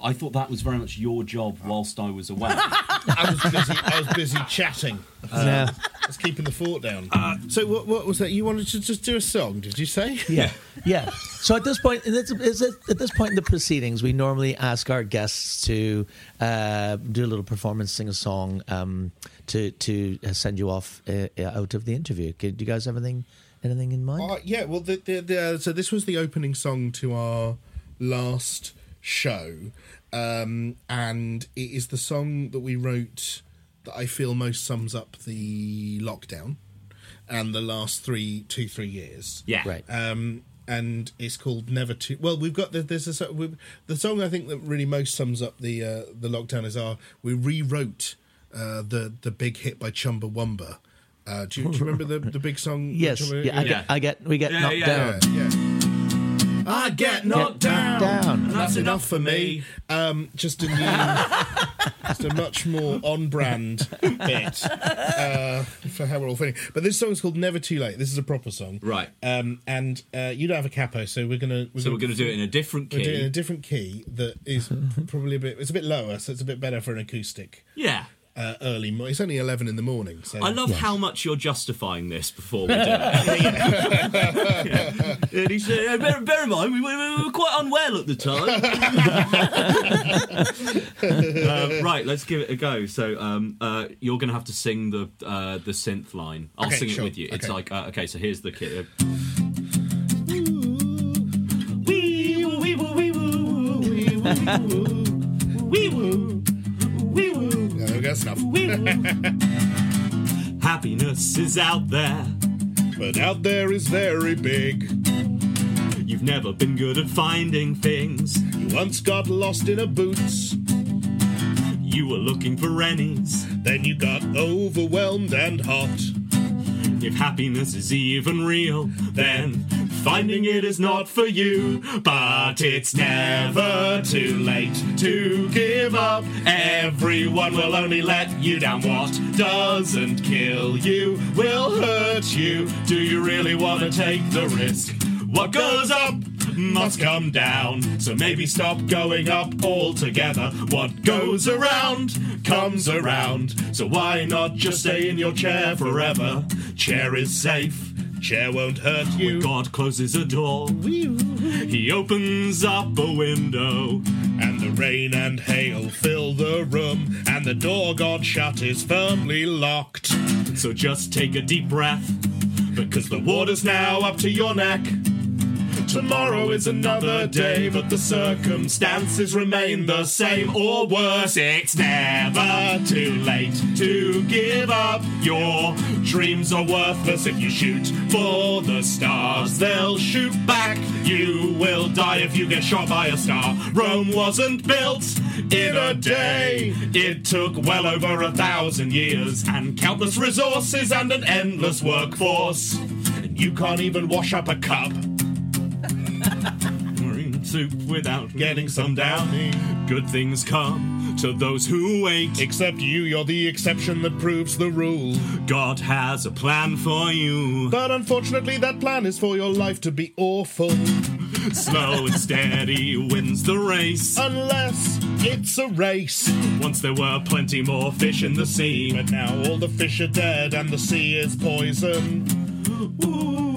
I thought that was very much your job whilst I was away. [LAUGHS] I was busy. I was busy chatting. [LAUGHS] Yeah. I was keeping the fort down. so what, what was that? You wanted to just do a song? Did you say? Yeah, yeah. So at this point, and it's- it- at this point in the proceedings, we normally ask our guests to uh, do a little performance, sing a song, um, to to uh, send you off uh, out of the interview. Do you guys have anything anything in mind? Uh, yeah, well, the, the, the, so this was the opening song to our last show, um, and it is the song that we wrote that I feel most sums up the lockdown and the last three, two, three years. Yeah. Right. Um, and it's called Never Too. Well, we've got the, there's a we've, the song I think that really most sums up the uh, the lockdown is our we rewrote uh, the the big hit by Chumbawamba. Uh, do, you, do you remember the the big song? Yes. Chumba- Yeah. I get. I get. We get Yeah, knocked yeah. down. yeah. I get knocked down. down. And that's enough for me. Um, just a new, [LAUGHS] just a much more on-brand bit uh, for how we're all feeling. But this song's called "Never Too Late." This is a proper song, Right. Um, and uh, you don't have a capo, so we're gonna. We're so we're going to do it in a different key. We're doing it in a different key that is [LAUGHS] probably a bit. It's a bit lower, so it's a bit better for an acoustic. Yeah. Uh, early, mo- it's only eleven in the morning. So I love how much you're justifying this before we do it. [LAUGHS] Yeah. And he said, "Uh, bear, bear in mind, we, we, we were quite unwell at the time. uh, [LAUGHS] right, let's give it a go. So um, uh, you're going to have to sing the uh, the synth line. I'll Okay, sing sure. it with you. It's Okay. like uh, okay, so here's the kit. Yeah, there we go. That's. Happiness is out there, but out there is very big. You've never been good at finding things. You once got lost in a boots. You were looking for rennies. Then you got overwhelmed and hot. If happiness is even real, then finding it is not for you. But it's never too late to give up. Everyone will only let you down. What doesn't kill you will hurt you. Do you really want to take the risk? What goes up must come down. So maybe stop going up altogether. What goes around comes around. So why not just stay in your chair forever? Chair is safe. Chair won't hurt you. When God closes a door, He opens up a window. And the rain and hail fill the room, and the door God shut is firmly locked. So just take a deep breath, because the water's now up to your neck. Tomorrow is another day, but the circumstances remain the same or worse. It's never too late to give up. Your dreams are worthless if you shoot for the stars. They'll shoot back. You will die if you get shot by a star. Rome wasn't built in a day. It took well over a thousand years and countless resources and an endless workforce. And you can't even wash up a cup. Soup without getting some down. Good things come to those who wait. Except you, you're the exception that proves the rule. God has a plan for you. But unfortunately, that plan is for your life to be awful. Slow and steady wins the race. Unless it's a race. Once there were plenty more fish in the sea. But now all the fish are dead and the sea is poison. Ooh,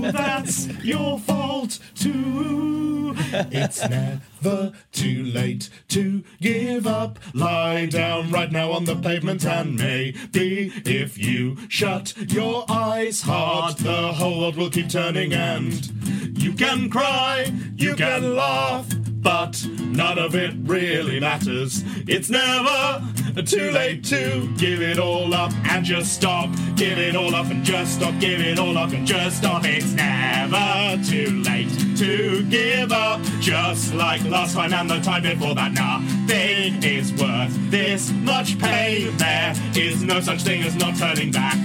[LAUGHS] that's your fault too. It's [LAUGHS] never too late to give up. Lie down right now on the pavement, and maybe if you shut your eyes hard, the whole world will keep turning. And you can cry, you can laugh, but none of it really matters. It's never too late to give it all up and just stop. Give it all up and just stop. Give it all up and just stop. It's never too late to give up. Just like last time and the time before that, nothing is worth this much pain. There is no such thing as not turning back.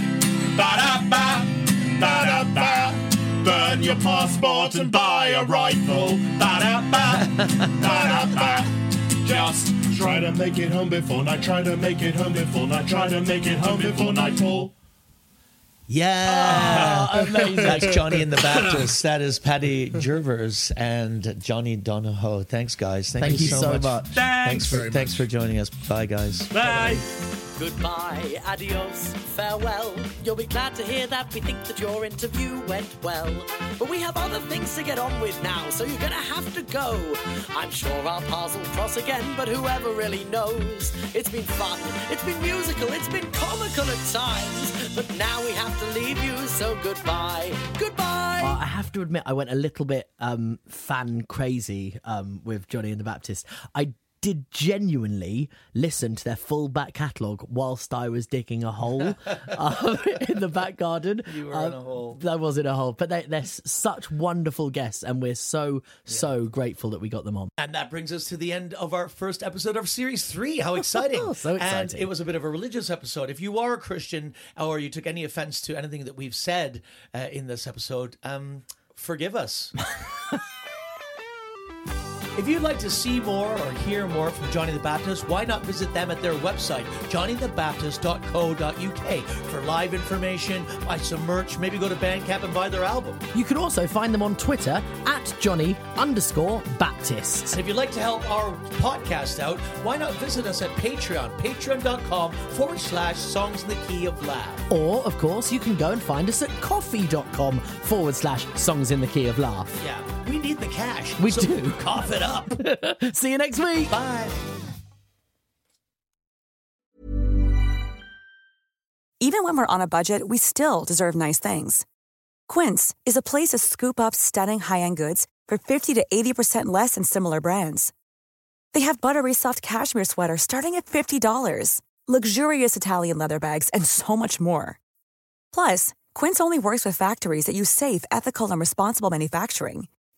Ba-da-ba, ba-da-ba. Burn your passport and buy a rifle. Ba-da-ba, ba-da-ba. Just try to make it home before night. Try to make it home before night. Try to make it home before nightfall. Yeah, Oh. [LAUGHS] That's Jonny and the Baptist. That is Paddy Gervers and Jonny Donahoe. Thanks, guys. Thank, Thank you so much. Thanks, Thanks for very thanks for joining us. Bye, guys. Bye. Goodbye, adios, farewell. You'll be glad to hear that we think that your interview went well. But we have other things to get on with now, so you're gonna have to go. I'm sure our paths will cross again, but whoever really knows? It's been fun, it's been musical, it's been comical at times. But now we have to leave you, so goodbye. Goodbye! I have to admit, I went a little bit um, fan crazy um, with Jonny and the Baptist. I did genuinely listen to their full back catalogue whilst I was digging a hole um, [LAUGHS] [LAUGHS] in the back garden. You were Um, in a hole. I was in a hole. But they, they're such wonderful guests, and we're so, so grateful that we got them on. And that brings us to the end of our first episode of Series 3. How [LAUGHS] exciting! So exciting. And it was a bit of a religious episode. If you are a Christian or you took any offense to anything that we've said uh, in this episode, um, forgive us. If you'd like to see more or hear more from Jonny the Baptist, why not visit them at their website, johnnythebaptist.co.uk, for live information, buy some merch, maybe go to Bandcamp and buy their album. You can also find them on Twitter at Jonny underscore Baptist. And if you'd like to help our podcast out, why not visit us at Patreon, patreon.com forward slash songs in the key of laugh. Or, of course, you can go and find us at ko-fi.com forward slash songs in the key of laugh. Yeah, we need the cash. We so do. [LAUGHS] Cough it up. [LAUGHS] See you next week. Bye. Even when we're on a budget, we still deserve nice things. Quince is a place to scoop up stunning high-end goods for 50 to 80% less than similar brands. They have buttery soft cashmere sweaters starting at $50, luxurious Italian leather bags, and so much more. Plus, Quince only works with factories that use safe, ethical, and responsible manufacturing.